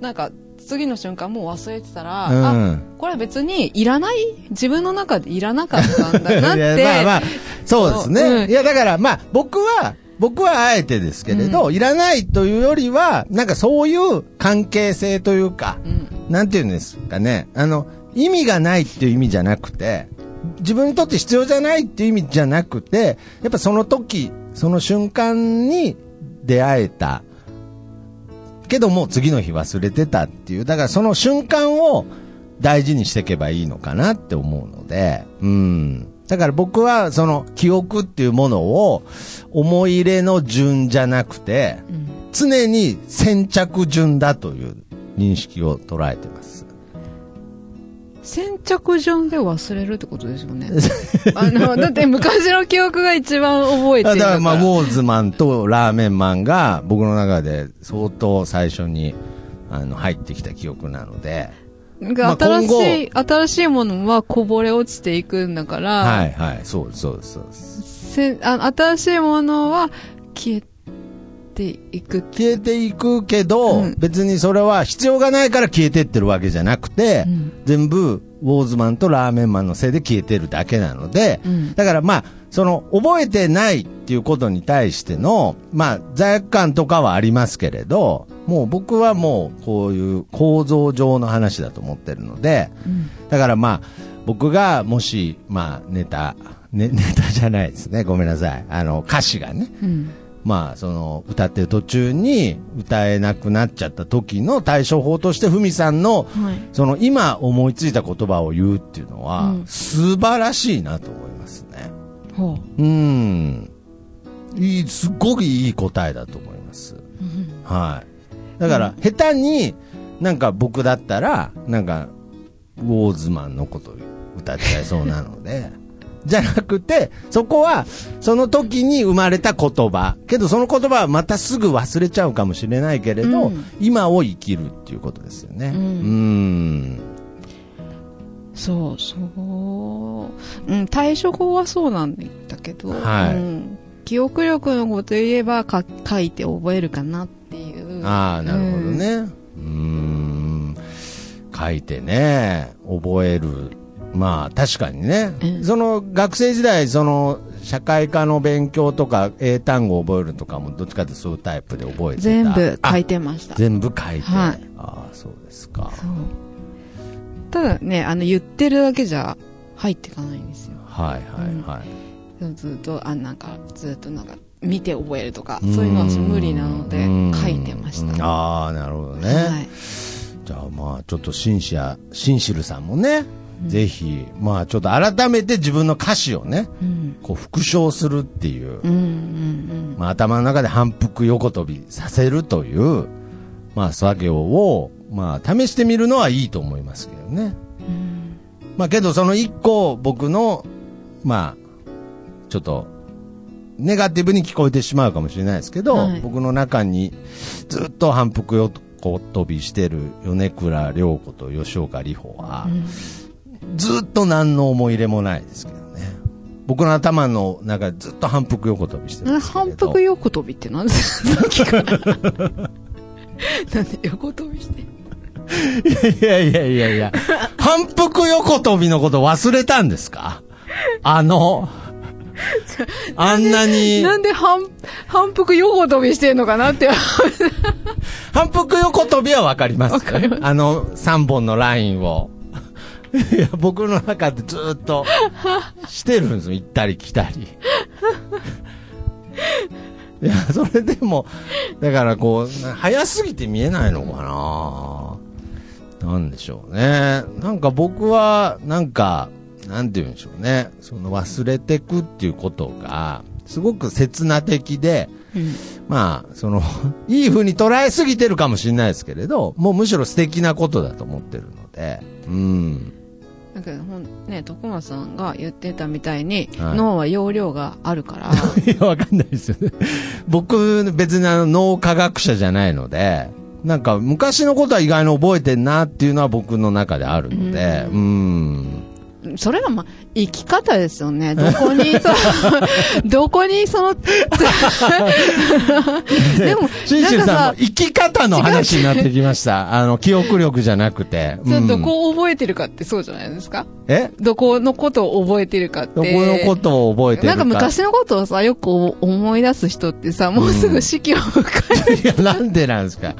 Speaker 2: なんか次の瞬間もう忘れてたら、
Speaker 1: う
Speaker 2: あ、
Speaker 1: ん。
Speaker 2: これは別にいらない？自分の中でいらなかったんだなって。
Speaker 1: まあまあ、そうですね。
Speaker 2: うん
Speaker 1: いや、だから、まあ、僕は、僕はあえてですけれど、いらないというよりは、なんかそういう関係性というか、
Speaker 2: うん
Speaker 1: なんていうんですかね。あの、意味がないっていう意味じゃなくて、自分にとって必要じゃないっていう意味じゃなくて、やっぱその時、その瞬間に出会えた。けどもう次の日忘れてたっていう。だからその瞬間を大事にしていけばいいのかなって思うので、うん。だから僕はその記憶っていうものを思い入れの順じゃなくて、
Speaker 2: うん
Speaker 1: 常に先着順だという認識を捉えてます。
Speaker 2: 先着順で忘れるってことですよね。[laughs] あの、だって昔の記憶が一番覚えてるんだからら。
Speaker 1: だかまあ、ウォーズマンとラーメンマンが僕の中で相当最初にあの入ってきた記憶なので、
Speaker 2: 新し
Speaker 1: 今
Speaker 2: い、新しいものはこぼれ落ちていくんだから、
Speaker 1: はいはい、そうです、そうです、そう。です。
Speaker 2: せあ新しいものは消えていく。
Speaker 1: 消えていくけど、
Speaker 2: うん。
Speaker 1: 別にそれは必要がないから消えてってるわけじゃなくて、
Speaker 2: うん。
Speaker 1: 全部ウォーズマンとラーメンマンのせいで消えてるだけなので、
Speaker 2: うん。
Speaker 1: だからまあ、その、覚えてないっていうことに対しての、まあ、罪悪感とかはありますけれど、もう僕はもう、こういう構造上の話だと思ってるので、
Speaker 2: うん
Speaker 1: だからまあ、僕がもし、まあ、ネタ、ね、[laughs] ネタじゃないですね。ごめんなさい。あの、歌詞がね、
Speaker 2: うん
Speaker 1: まあ、その、歌ってる途中に歌えなくなっちゃった時の対処法として、ふみさんの、
Speaker 2: はい。
Speaker 1: その、今思いついた言葉を言うっていうのは、
Speaker 2: うん
Speaker 1: 素晴らしいなと思いますね。
Speaker 2: ほ
Speaker 1: うん。いい、すっごくいい答えだと思います。はい。だから、下手に、なんか僕だったら、なんか、ウォーズマンのこと歌っちゃいそうなので、[laughs] じゃなくて、そこは、その時に生まれた言葉。けど、その言葉はまたすぐ忘れちゃうかもしれないけれど、
Speaker 2: うん
Speaker 1: 今を生きるっていうことですよね。
Speaker 2: うん
Speaker 1: うん
Speaker 2: そうそう。うん、対処法はそうなんだけど、
Speaker 1: はい
Speaker 2: うん、記憶力のこと言えばか書いて覚えるかなっていう。
Speaker 1: ああ、なるほどね。うーん。書いてね、覚える。まあ、確かにね。
Speaker 2: うん
Speaker 1: その、学生時代、その、社会科の勉強とか、英単語を覚えるとかも、どっちかというとそういうタイプで覚えてた。
Speaker 2: 全部書い
Speaker 1: て
Speaker 2: てました。
Speaker 1: 全部書いて。
Speaker 2: はい
Speaker 1: ああ、そうですか。
Speaker 2: そう。ただね、あの、言ってるだけじゃ入っていかないんですよ。
Speaker 1: はいはいはい。
Speaker 2: ずっと、あ、なんか、ずっとなんか、見て覚えるとか、そういうのは無理なので
Speaker 1: うん、
Speaker 2: 書いてました。
Speaker 1: うんああ、なるほどね。
Speaker 2: はい。
Speaker 1: じゃあまあちょっとシンシア、シンシルさんもね、ぜひ、まあちょっと改めて自分の歌詞をね、
Speaker 2: うん。
Speaker 1: こう復唱するっていう、
Speaker 2: うん、うん、
Speaker 1: まあ頭の中で反復横跳びさせるという、まあ作業を、まあ試してみるのはいいと思いますけどね。
Speaker 2: うん。
Speaker 1: まあけどその一個僕の、まあ、ちょっと、ネガティブに聞こえてしまうかもしれないですけど、
Speaker 2: はい
Speaker 1: 僕の中にずっと反復横跳びしてる米倉涼子と吉岡里帆は、ずっと何の思い入れもないですけどね。僕の頭の中でずっと反復横跳びしてる。
Speaker 2: 反復横跳びって何ですか？[laughs] なんで横跳びして
Speaker 1: いやいやいやいや、反復横跳びのこと忘れたんですか？あの、あんなに、
Speaker 2: なんで反、反復横跳びしてんのかなって。
Speaker 1: 反復横跳びはわかります。
Speaker 2: わかります
Speaker 1: あの、3本のラインを。いや、僕の中でずっとしてるんですよ。行ったり来たり。いや、それでも、だからこう、な早すぎて見えないのかななんでしょうね。なんか僕は、なんか、なんて言うんでしょうね。その忘れてくっていうことが、すごく刹那的で、
Speaker 2: うん
Speaker 1: まあ、その、[laughs] いい風に捉えすぎてるかもしれないですけれど、もうむしろ素敵なことだと思ってるので、うん。
Speaker 2: なんかほんね、徳松さんが言ってたみたいに、
Speaker 1: はい
Speaker 2: 脳は容量があるから、[laughs]
Speaker 1: いや、わかんないですよね。僕、別にあの脳科学者じゃないので、なんか昔のことは意外に覚えてんなっていうのは僕の中であるので、うん。
Speaker 2: それがまあ、生き方ですよね。どこに、そ [laughs] どこにその、[laughs] でも、
Speaker 1: シンシンさん
Speaker 2: なんかさ
Speaker 1: の生き方の話になってきました。あの、記憶力じゃなくて。うん
Speaker 2: どこを覚えてるかってそうじゃないですか？
Speaker 1: え？
Speaker 2: どこのことを覚えてるかって。
Speaker 1: どこのことを覚えてるか。
Speaker 2: なんか昔のことをさ、よく思い出す人ってさ、もうすぐ式を迎える。[laughs]
Speaker 1: いや、なんでなんですか？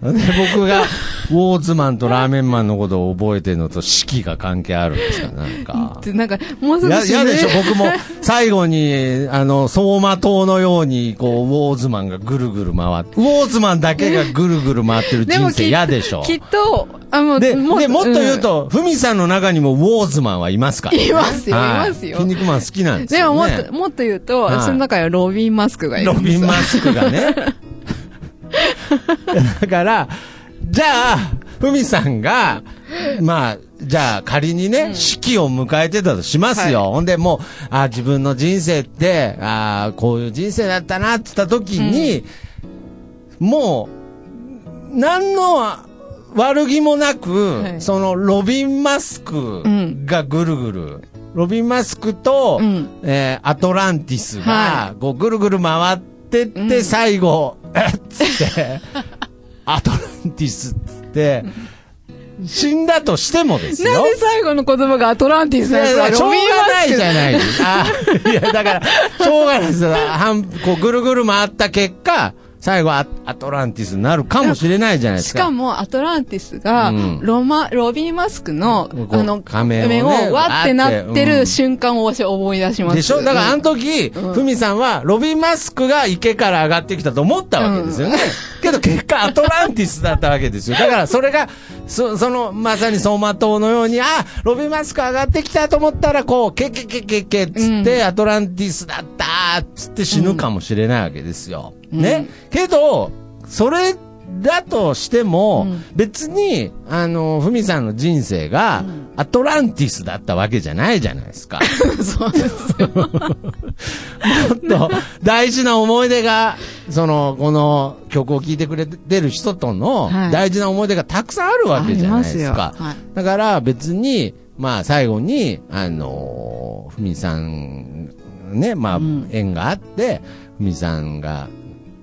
Speaker 1: 僕が、ウォーズマンとラーメンマンのことを覚えてるのと四季が関係あるんですかなんか。
Speaker 2: なんか、もうすぐ
Speaker 1: や、
Speaker 2: 死ぬ
Speaker 1: やでしょ僕も、最後に、あの、走馬灯のように、こう、ウォーズマンがぐるぐる回って、ウォーズマンだけがぐるぐる回ってる人生
Speaker 2: き
Speaker 1: 嫌でしょ。
Speaker 2: きっと、あの、
Speaker 1: で、で、もっと言う
Speaker 2: うん。
Speaker 1: と、ふみさんの中にもウォーズマンはいますから、ね。
Speaker 2: いますよ
Speaker 1: はい
Speaker 2: ますよ。
Speaker 1: 筋肉マン好きなんです
Speaker 2: で
Speaker 1: よ、ね。
Speaker 2: ももっと、もっと言うと、
Speaker 1: はい。
Speaker 2: 私の中にはロビン・マスクがいる
Speaker 1: ロビン・マスクがね。[laughs] だから、じゃあ、ふみさんが、まあ、じゃあ仮にね、死期を迎えてたとしますよ。ほんでもう、あ自分の人生って、あこういう人生だったなって言った時に、もう、何の悪気もなく、
Speaker 2: はい。
Speaker 1: そのロビン・マスクがぐるぐる、ロビン・マスクと、
Speaker 2: うん。
Speaker 1: えーアトランティスが
Speaker 2: は、
Speaker 1: こうぐるぐる回ってって、
Speaker 2: うん。
Speaker 1: 最後、えっつって、アトランティスっつって、死んだとしてもですよ。
Speaker 2: なんで最後の言葉がアトランティスなんですか？
Speaker 1: しょうがないじゃ
Speaker 2: い。
Speaker 1: ないですいや、だから、しょうがないです。半こうぐるぐる回った結果、最後アアトランティスになるかもしれないじゃないですか。
Speaker 2: しかも、アトランティスが、
Speaker 1: うん
Speaker 2: ロマ、ロビン・マスクの、あの、
Speaker 1: 仮面をね
Speaker 2: をわってなってる瞬間を私は思い出します。
Speaker 1: でしょ？だからあの時、
Speaker 2: うん
Speaker 1: ふみさんは、ロビン・マスクが池から上がってきたと思ったわけですよね。けど結果、アトランティスだったわけですよ。[laughs] だからそれが、そその、まさに走馬灯のように、あ、ロビン・マスク上がってきたと思ったら、こう、ケケケケケっつって、アトランティスだったっつって死ぬかもしれないわけですよ。
Speaker 2: うん
Speaker 1: ね。けど、それ、だとしても、
Speaker 2: うん
Speaker 1: 別に、あの、ふみさんの人生が、アトランティスだったわけじゃないじゃないですか。[laughs]
Speaker 2: そうですよ。[laughs]
Speaker 1: もっと大事な思い出が、その、この曲を聴いてくれてる人との
Speaker 2: はい
Speaker 1: 大事な思い出がたくさんあるわけじゃないですか。
Speaker 2: はい
Speaker 1: だから別に、まあ最後に、あの、ふみさん、ね、まあ
Speaker 2: うん
Speaker 1: 縁があって、ふみさんが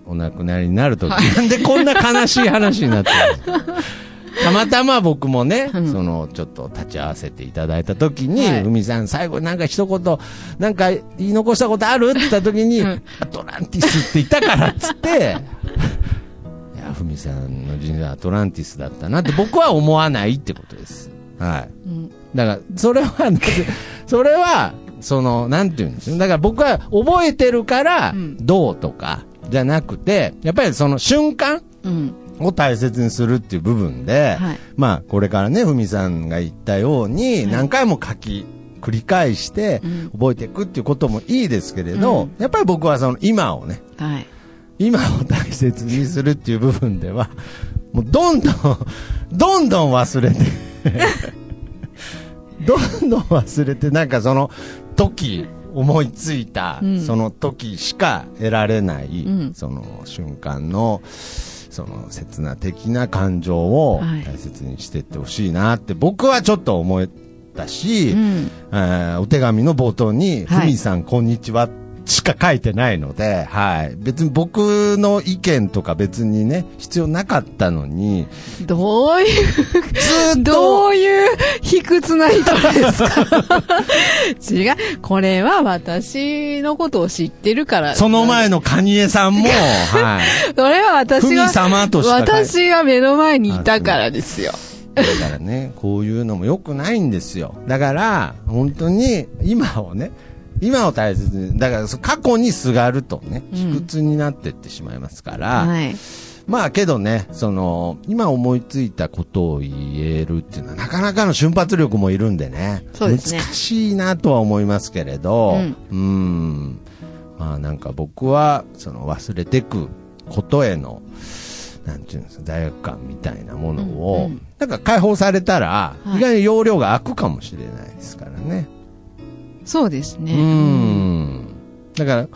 Speaker 1: お亡くなりになるとき、なんでこんな悲しい話になってるんですかたまたま僕もね、
Speaker 2: うん。
Speaker 1: その、ちょっと立ち会わせていただいたときに、
Speaker 2: はい。
Speaker 1: ふみさん最後になんか一言、なんか言い残したことある？って言ったときに、
Speaker 2: うん。
Speaker 1: アトランティスって言ったからっつって、[laughs] いや、ふみさんの人生はアトランティスだったなって僕は思わないってことです。はい。
Speaker 2: うん。
Speaker 1: だから、それは、[laughs] それは、その、なんて言うんですよ。だから僕は覚えてるから
Speaker 2: うん、
Speaker 1: どうとか、じゃなくて、やっぱりその瞬間
Speaker 2: うん。
Speaker 1: を大切にするっていう部分で、
Speaker 2: はい
Speaker 1: まあ、これからね、ふみさんが言ったように、何回も書き、繰り返して
Speaker 2: うん、
Speaker 1: 覚えていくっていうこともいいですけれど、
Speaker 2: うん
Speaker 1: やっぱり僕はその今をね、
Speaker 2: はい。
Speaker 1: 今を大切にするっていう部分では、もうどんどん、どんどん忘れて、[laughs] どんどん忘れて、なんかその時、思いついた、
Speaker 2: うん。
Speaker 1: その時しか得られない、
Speaker 2: うん。
Speaker 1: その瞬間の、その刹那的な感情を
Speaker 2: はい。
Speaker 1: 大切にしていってほしいなって僕はちょっと思ったし、
Speaker 2: うん。
Speaker 1: えーお手紙の冒頭に、
Speaker 2: はい。
Speaker 1: ふみさんこんにちはっしか書いてないので、はい。別に僕の意見とか別にね、必要なかったのに、
Speaker 2: どういう、
Speaker 1: ずーっ
Speaker 2: ど
Speaker 1: と、
Speaker 2: ういう卑屈な人ですか？[laughs] 違う。これは私のことを知ってるから。
Speaker 1: その前のカニエさんも、はい。[laughs]
Speaker 2: それは私
Speaker 1: 神
Speaker 2: は、
Speaker 1: 様と
Speaker 2: 私が目の前にいたからですよ。
Speaker 1: だからね、こういうのも良くないんですよ。だから、本当に、今をね、今を大切に、だから、そ過去にすがるとね、
Speaker 2: うん。
Speaker 1: 卑屈になってってしまいますから、
Speaker 2: はい。
Speaker 1: まあけどね、その、今思いついたことを言えるっていうのは、なかなかの瞬発力もいるんでね、
Speaker 2: ですね。
Speaker 1: 難しいなとは思いますけれど、
Speaker 2: うん。
Speaker 1: ん。まあなんか僕は、その忘れてくことへの、なんていうんですか、罪悪感みたいなものを、
Speaker 2: うんうん。
Speaker 1: なんか解放されたら、
Speaker 2: はい。
Speaker 1: 意外に容量が空くかもしれないですからね。
Speaker 2: そうですね。
Speaker 1: うん。だから、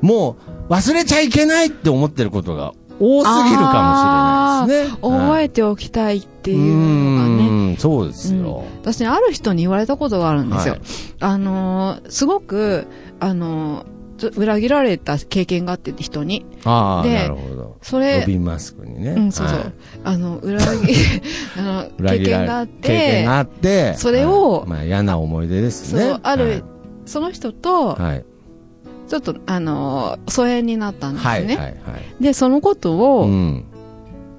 Speaker 1: もう忘れちゃいけないって思ってることが多すぎるかもしれないですね。
Speaker 2: 覚
Speaker 1: え
Speaker 2: えておきたいっていうのがね。
Speaker 1: ね。そうですよ。
Speaker 2: 私ね、ある人に言われたことがあるんですよ。
Speaker 1: はい
Speaker 2: あのーすごく、あのー裏切られた経験があって人に。
Speaker 1: ああ、
Speaker 2: で
Speaker 1: なるほど。
Speaker 2: それ
Speaker 1: ロビンマスクにね。
Speaker 2: うん、そうそう。
Speaker 1: はい
Speaker 2: あの、裏切、[laughs] あの、経験があって、
Speaker 1: 経験があって、
Speaker 2: それを
Speaker 1: はいまあ嫌な思い出ですね。
Speaker 2: そう、ある、その人と、
Speaker 1: はい。はい。
Speaker 2: ちょっと、あのー疎遠になったんですね。
Speaker 1: はい、はい、はい。
Speaker 2: で、そのことを、
Speaker 1: うん。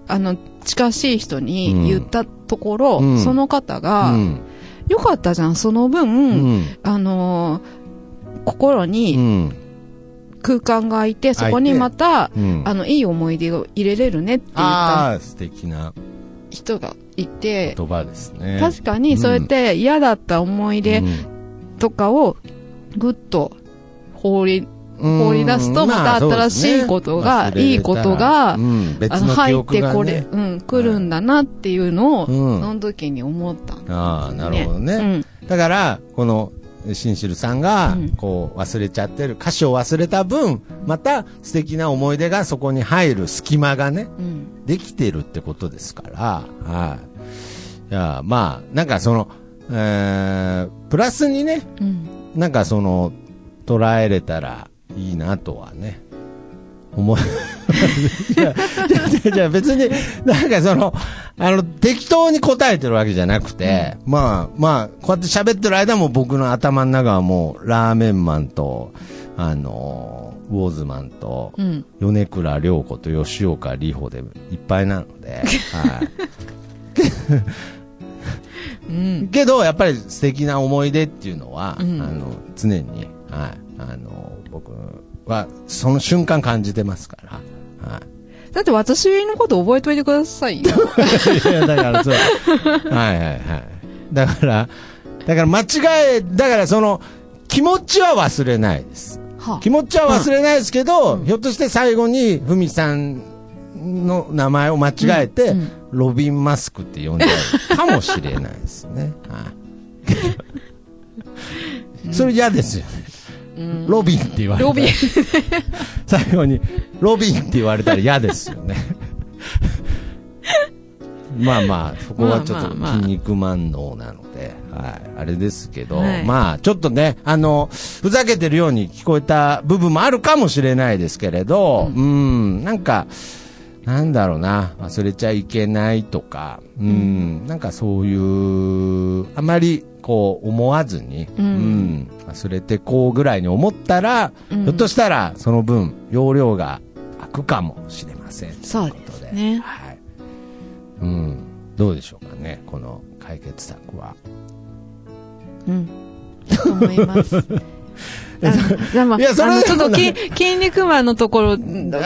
Speaker 2: あの、近しい人に言ったところ、
Speaker 1: うん
Speaker 2: その方が、
Speaker 1: うん。
Speaker 2: よかったじゃん、その分、
Speaker 1: うん。
Speaker 2: あのー心
Speaker 1: う
Speaker 2: に
Speaker 1: ん。
Speaker 2: 空間が空いて、そこにまた、
Speaker 1: うん。
Speaker 2: あの、いい思い出を入れれるねって言っ
Speaker 1: 素敵な
Speaker 2: 人がいて、
Speaker 1: 言葉ですね。
Speaker 2: 確かにそうやって嫌だった思い出とかをぐっと放り、
Speaker 1: うん
Speaker 2: 放り出すとまた新しいことがいいことが
Speaker 1: うん、別
Speaker 2: あの、入ってこれ、
Speaker 1: ね。
Speaker 2: うん、来るんだなっていうのを、
Speaker 1: うん
Speaker 2: その時に思ったんだ
Speaker 1: ああ、なるほどね。
Speaker 2: うん。
Speaker 1: だから、この、シンシルさんが
Speaker 2: うん、
Speaker 1: こう、忘れちゃってる、歌詞を忘れた分、また素敵な思い出がそこに入る隙間がね、
Speaker 2: うん。
Speaker 1: できてるってことですから、はい。いや、まあ、なんかその、えー、プラスにね、
Speaker 2: うん。
Speaker 1: なんかその、捉えれたらいいなとはね、思 [laughs] い、いや、じゃじゃ別に、なんかその、あの、適当に答えてるわけじゃなくて、まあ、まあ、こうやって喋ってる間も僕の頭の中はもう、ラーメンマンと、あの、ウォーズマンと、
Speaker 2: うん。
Speaker 1: 米倉涼子と吉岡里帆でいっぱいなので、はい。[laughs]
Speaker 2: うん。
Speaker 1: けど、やっぱり素敵な思い出っていうのは、
Speaker 2: うん
Speaker 1: あの、常に、はい、あの、僕は、その瞬間感じてますから、は
Speaker 2: だって私のこと覚えといてくださいよ。
Speaker 1: い。[laughs] いや、だからそう、はいはいはい。だから、だから間違え、だからその、気持ちは忘れないです。
Speaker 2: は
Speaker 1: 気持ちは忘れないですけど、
Speaker 2: うん
Speaker 1: ひょっとして最後に、ふみさんの名前を間違えて、
Speaker 2: うんうん
Speaker 1: ロビンマスクって呼んじゃうかもしれないですね。はい。[laughs] それ嫌ですよね。
Speaker 2: うん
Speaker 1: ロビンって言われたら
Speaker 2: ロビン。[laughs]
Speaker 1: 最後に、ロビンって言われたら嫌ですよね。[laughs] まあまあ、そこはちょっと筋肉万能なので、はい、あれですけど、
Speaker 2: はい
Speaker 1: まあ、ちょっとね、あの、ふざけてるように聞こえた部分もあるかもしれないですけれど、うん、なんか、なんだろうな、忘れちゃいけないとか、うん、なんかそういう、あまり、こう、思わずに、
Speaker 2: うん
Speaker 1: うん忘れてこうぐらいに思ったら、
Speaker 2: うん
Speaker 1: ひょっとしたら、その分、容量が空くかもしれません。
Speaker 2: そう
Speaker 1: といこと
Speaker 2: ですね
Speaker 1: はい。うん。どうでしょうかね、この解決策は。
Speaker 2: うん。と思います。[laughs] あの
Speaker 1: いやそれ
Speaker 2: ちょっとき、筋肉マンのところばかりが、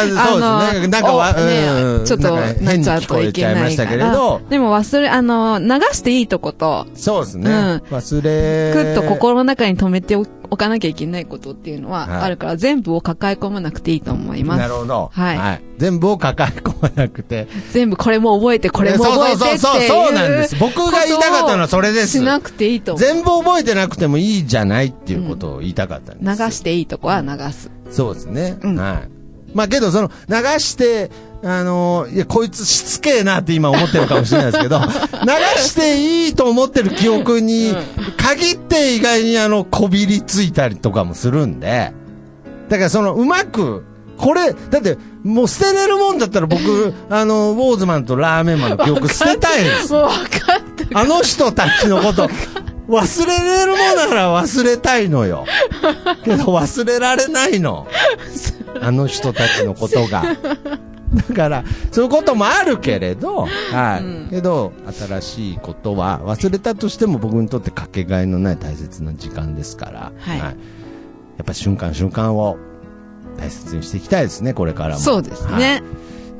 Speaker 1: あーそうですねなんか
Speaker 2: ね
Speaker 1: うん
Speaker 2: ちょっと
Speaker 1: な
Speaker 2: っちゃうといけないから。でも忘れ、あの、流していいとこと、
Speaker 1: そうですね。
Speaker 2: うん
Speaker 1: 忘れ。
Speaker 2: ぐっと心の中に留めておおかなきゃいけないことっていうの
Speaker 1: はい
Speaker 2: はあるから、全部を抱え込まなくていいと思います。
Speaker 1: なるほど。
Speaker 2: はい
Speaker 1: 全部を抱え込まなくて。
Speaker 2: 全部これも覚えて、これも覚えてっていう。
Speaker 1: そうそうそうそうそうなんです僕が言いたかったのはそれです
Speaker 2: しなくていいと思う。
Speaker 1: 全部覚えてなくてもいいじゃないっていうことを言いたかったんです。
Speaker 2: 流していいとこは流す。
Speaker 1: そうですね。
Speaker 2: うん
Speaker 1: はい。まあけど、その、流して、あの、いや、こいつしつけえなって今思ってるかもしれないですけど、[laughs] 流していいと思ってる記憶に、限って意外にあの、こびりついたりとかもするんで、だからその、うまく、これ、だって、もう捨てれるもんだったら僕、あの、ウォーズマンとラーメンマンの記憶捨てたいです。
Speaker 2: もう分かった。
Speaker 1: あの人たちのこと、忘れれるもんなら忘れたいのよ。けど忘れられないの。[laughs] あの人たちのことが。だから、そういうこともあるけれど、はい。けど、新しいことは忘れたとしても僕にとってかけがえのない大切な時間ですから、
Speaker 2: はい
Speaker 1: やっぱ瞬間瞬間を大切にしていきたいですね、これからも。
Speaker 2: そうです
Speaker 1: はい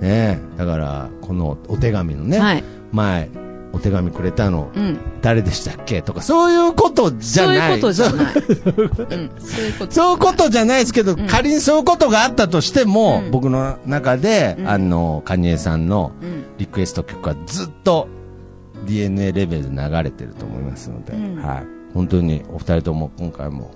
Speaker 2: ね。
Speaker 1: だから、このお手紙のね、
Speaker 2: はい。
Speaker 1: 前、お手紙くれたの、
Speaker 2: うん。
Speaker 1: 誰でしたっけ？とか、そういうことじゃ
Speaker 2: そう
Speaker 1: ない。
Speaker 2: いうことじゃない。うん。そういうこと。
Speaker 1: じゃないですけど、仮にそういうことがあったとしても、
Speaker 2: うん
Speaker 1: 僕の中で、
Speaker 2: うん
Speaker 1: あの、カニエさんの
Speaker 2: うん。
Speaker 1: リクエスト曲はずっと DNA レベルで流れてると思いますので、
Speaker 2: うん
Speaker 1: はい。本当にお二人とも今回も、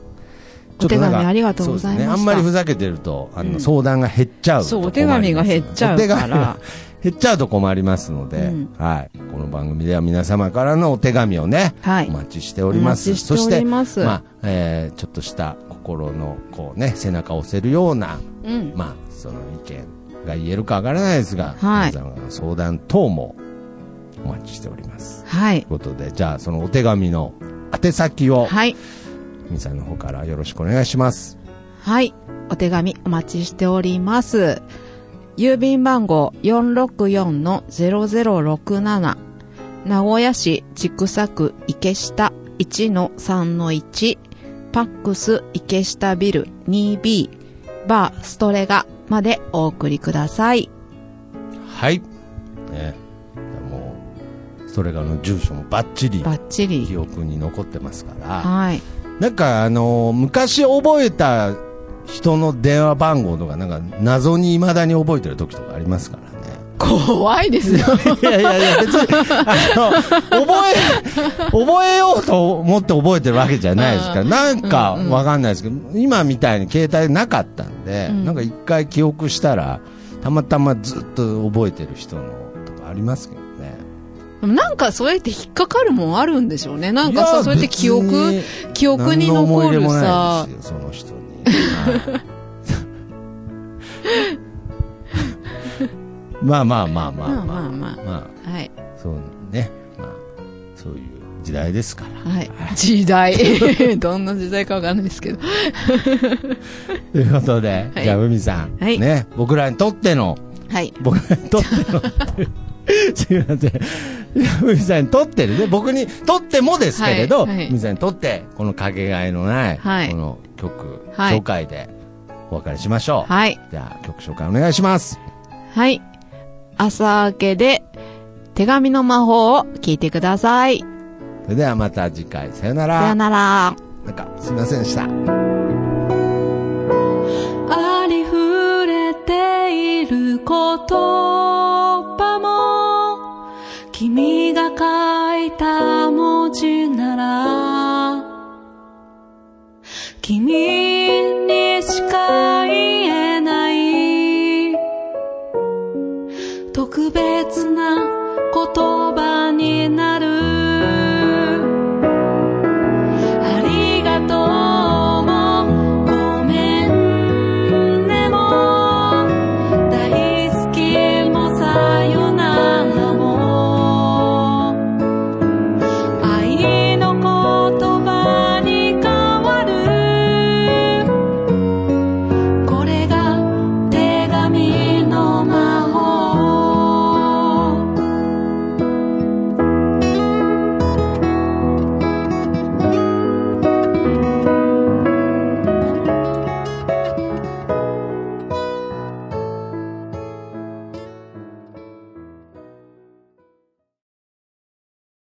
Speaker 2: お手紙ありがとうございま
Speaker 1: すね。あんまりふざけてると、あの、
Speaker 2: うん
Speaker 1: 相談が減っちゃうと
Speaker 2: そう、お手紙が減っちゃうから。
Speaker 1: 減っちゃうと困りますので、
Speaker 2: うん
Speaker 1: はい。この番組では皆様からのお手紙をね、
Speaker 2: はい
Speaker 1: お待ちしております。
Speaker 2: お待ちしております
Speaker 1: そして、まあ、えーちょっとした心の、こうね、背中を押せるような、
Speaker 2: うん。
Speaker 1: まあ、その意見が言えるかわからないですが、
Speaker 2: はい
Speaker 1: 皆様の相談等もお待ちしております。
Speaker 2: はい
Speaker 1: という。ことで、じゃあ、そのお手紙の宛先を、
Speaker 2: はい。
Speaker 1: みさんの方からよろしくお願いします。
Speaker 2: はい。お手紙お待ちしております。郵便番号464-0067名古屋市千種区池下1-3-1パックス池下ビル 2B バーストレガまでお送りください。
Speaker 1: はい。ね。もう、それがの住所もバッチリ
Speaker 2: バッチ
Speaker 1: 記
Speaker 2: リ。
Speaker 1: 憶に残ってますから、
Speaker 2: はい。
Speaker 1: なんかあのー昔覚えた人の電話番号とか、なんか謎に未だに覚えてる時とかありますからね。
Speaker 2: 怖いですよ。
Speaker 1: いやいやいや、別に、あの、覚え、覚えようと思って覚えてるわけじゃないですから、
Speaker 2: うん
Speaker 1: なんか
Speaker 2: うんうん
Speaker 1: わかんないですけど、今みたいに携帯なかったんで、
Speaker 2: うん。
Speaker 1: なんか一回記憶したら、たまたまずっと覚えてる人のとかありますけど
Speaker 2: なんかそうやって引っかかるもんあるんでしょうね。なんかそうやって記憶、記憶に残る
Speaker 1: 入れもない
Speaker 2: さ
Speaker 1: で、すよ、その人 [laughs] まあまあまあまあまあ
Speaker 2: まあまあま
Speaker 1: まあ、
Speaker 2: はい。
Speaker 1: そうね。まあ、そういう時代ですから。
Speaker 2: はい。時代。[laughs] どんな時代かわかんないですけど。[laughs]
Speaker 1: ということで、
Speaker 2: はい
Speaker 1: じゃあ、海さん、
Speaker 2: はい
Speaker 1: ね、僕らにとっての、
Speaker 2: はい。
Speaker 1: 僕らにとっての、[laughs] すいません。海さんにとってるね、僕にとってもですけれど、
Speaker 2: はいはい
Speaker 1: 海さんにとって、このかけがえのない、
Speaker 2: はい
Speaker 1: この曲、
Speaker 2: はい
Speaker 1: 紹介でお別れしましょう。
Speaker 2: はい。
Speaker 1: じゃあ、曲紹介お願いします。
Speaker 2: はい。朝明けで手紙の魔法を聞いてください。
Speaker 1: それではまた次回、さよなら。
Speaker 2: さよなら。
Speaker 1: なんか、すいませんでした。
Speaker 3: ありふれている言葉書いた文字なら君にしか言えない特別な言葉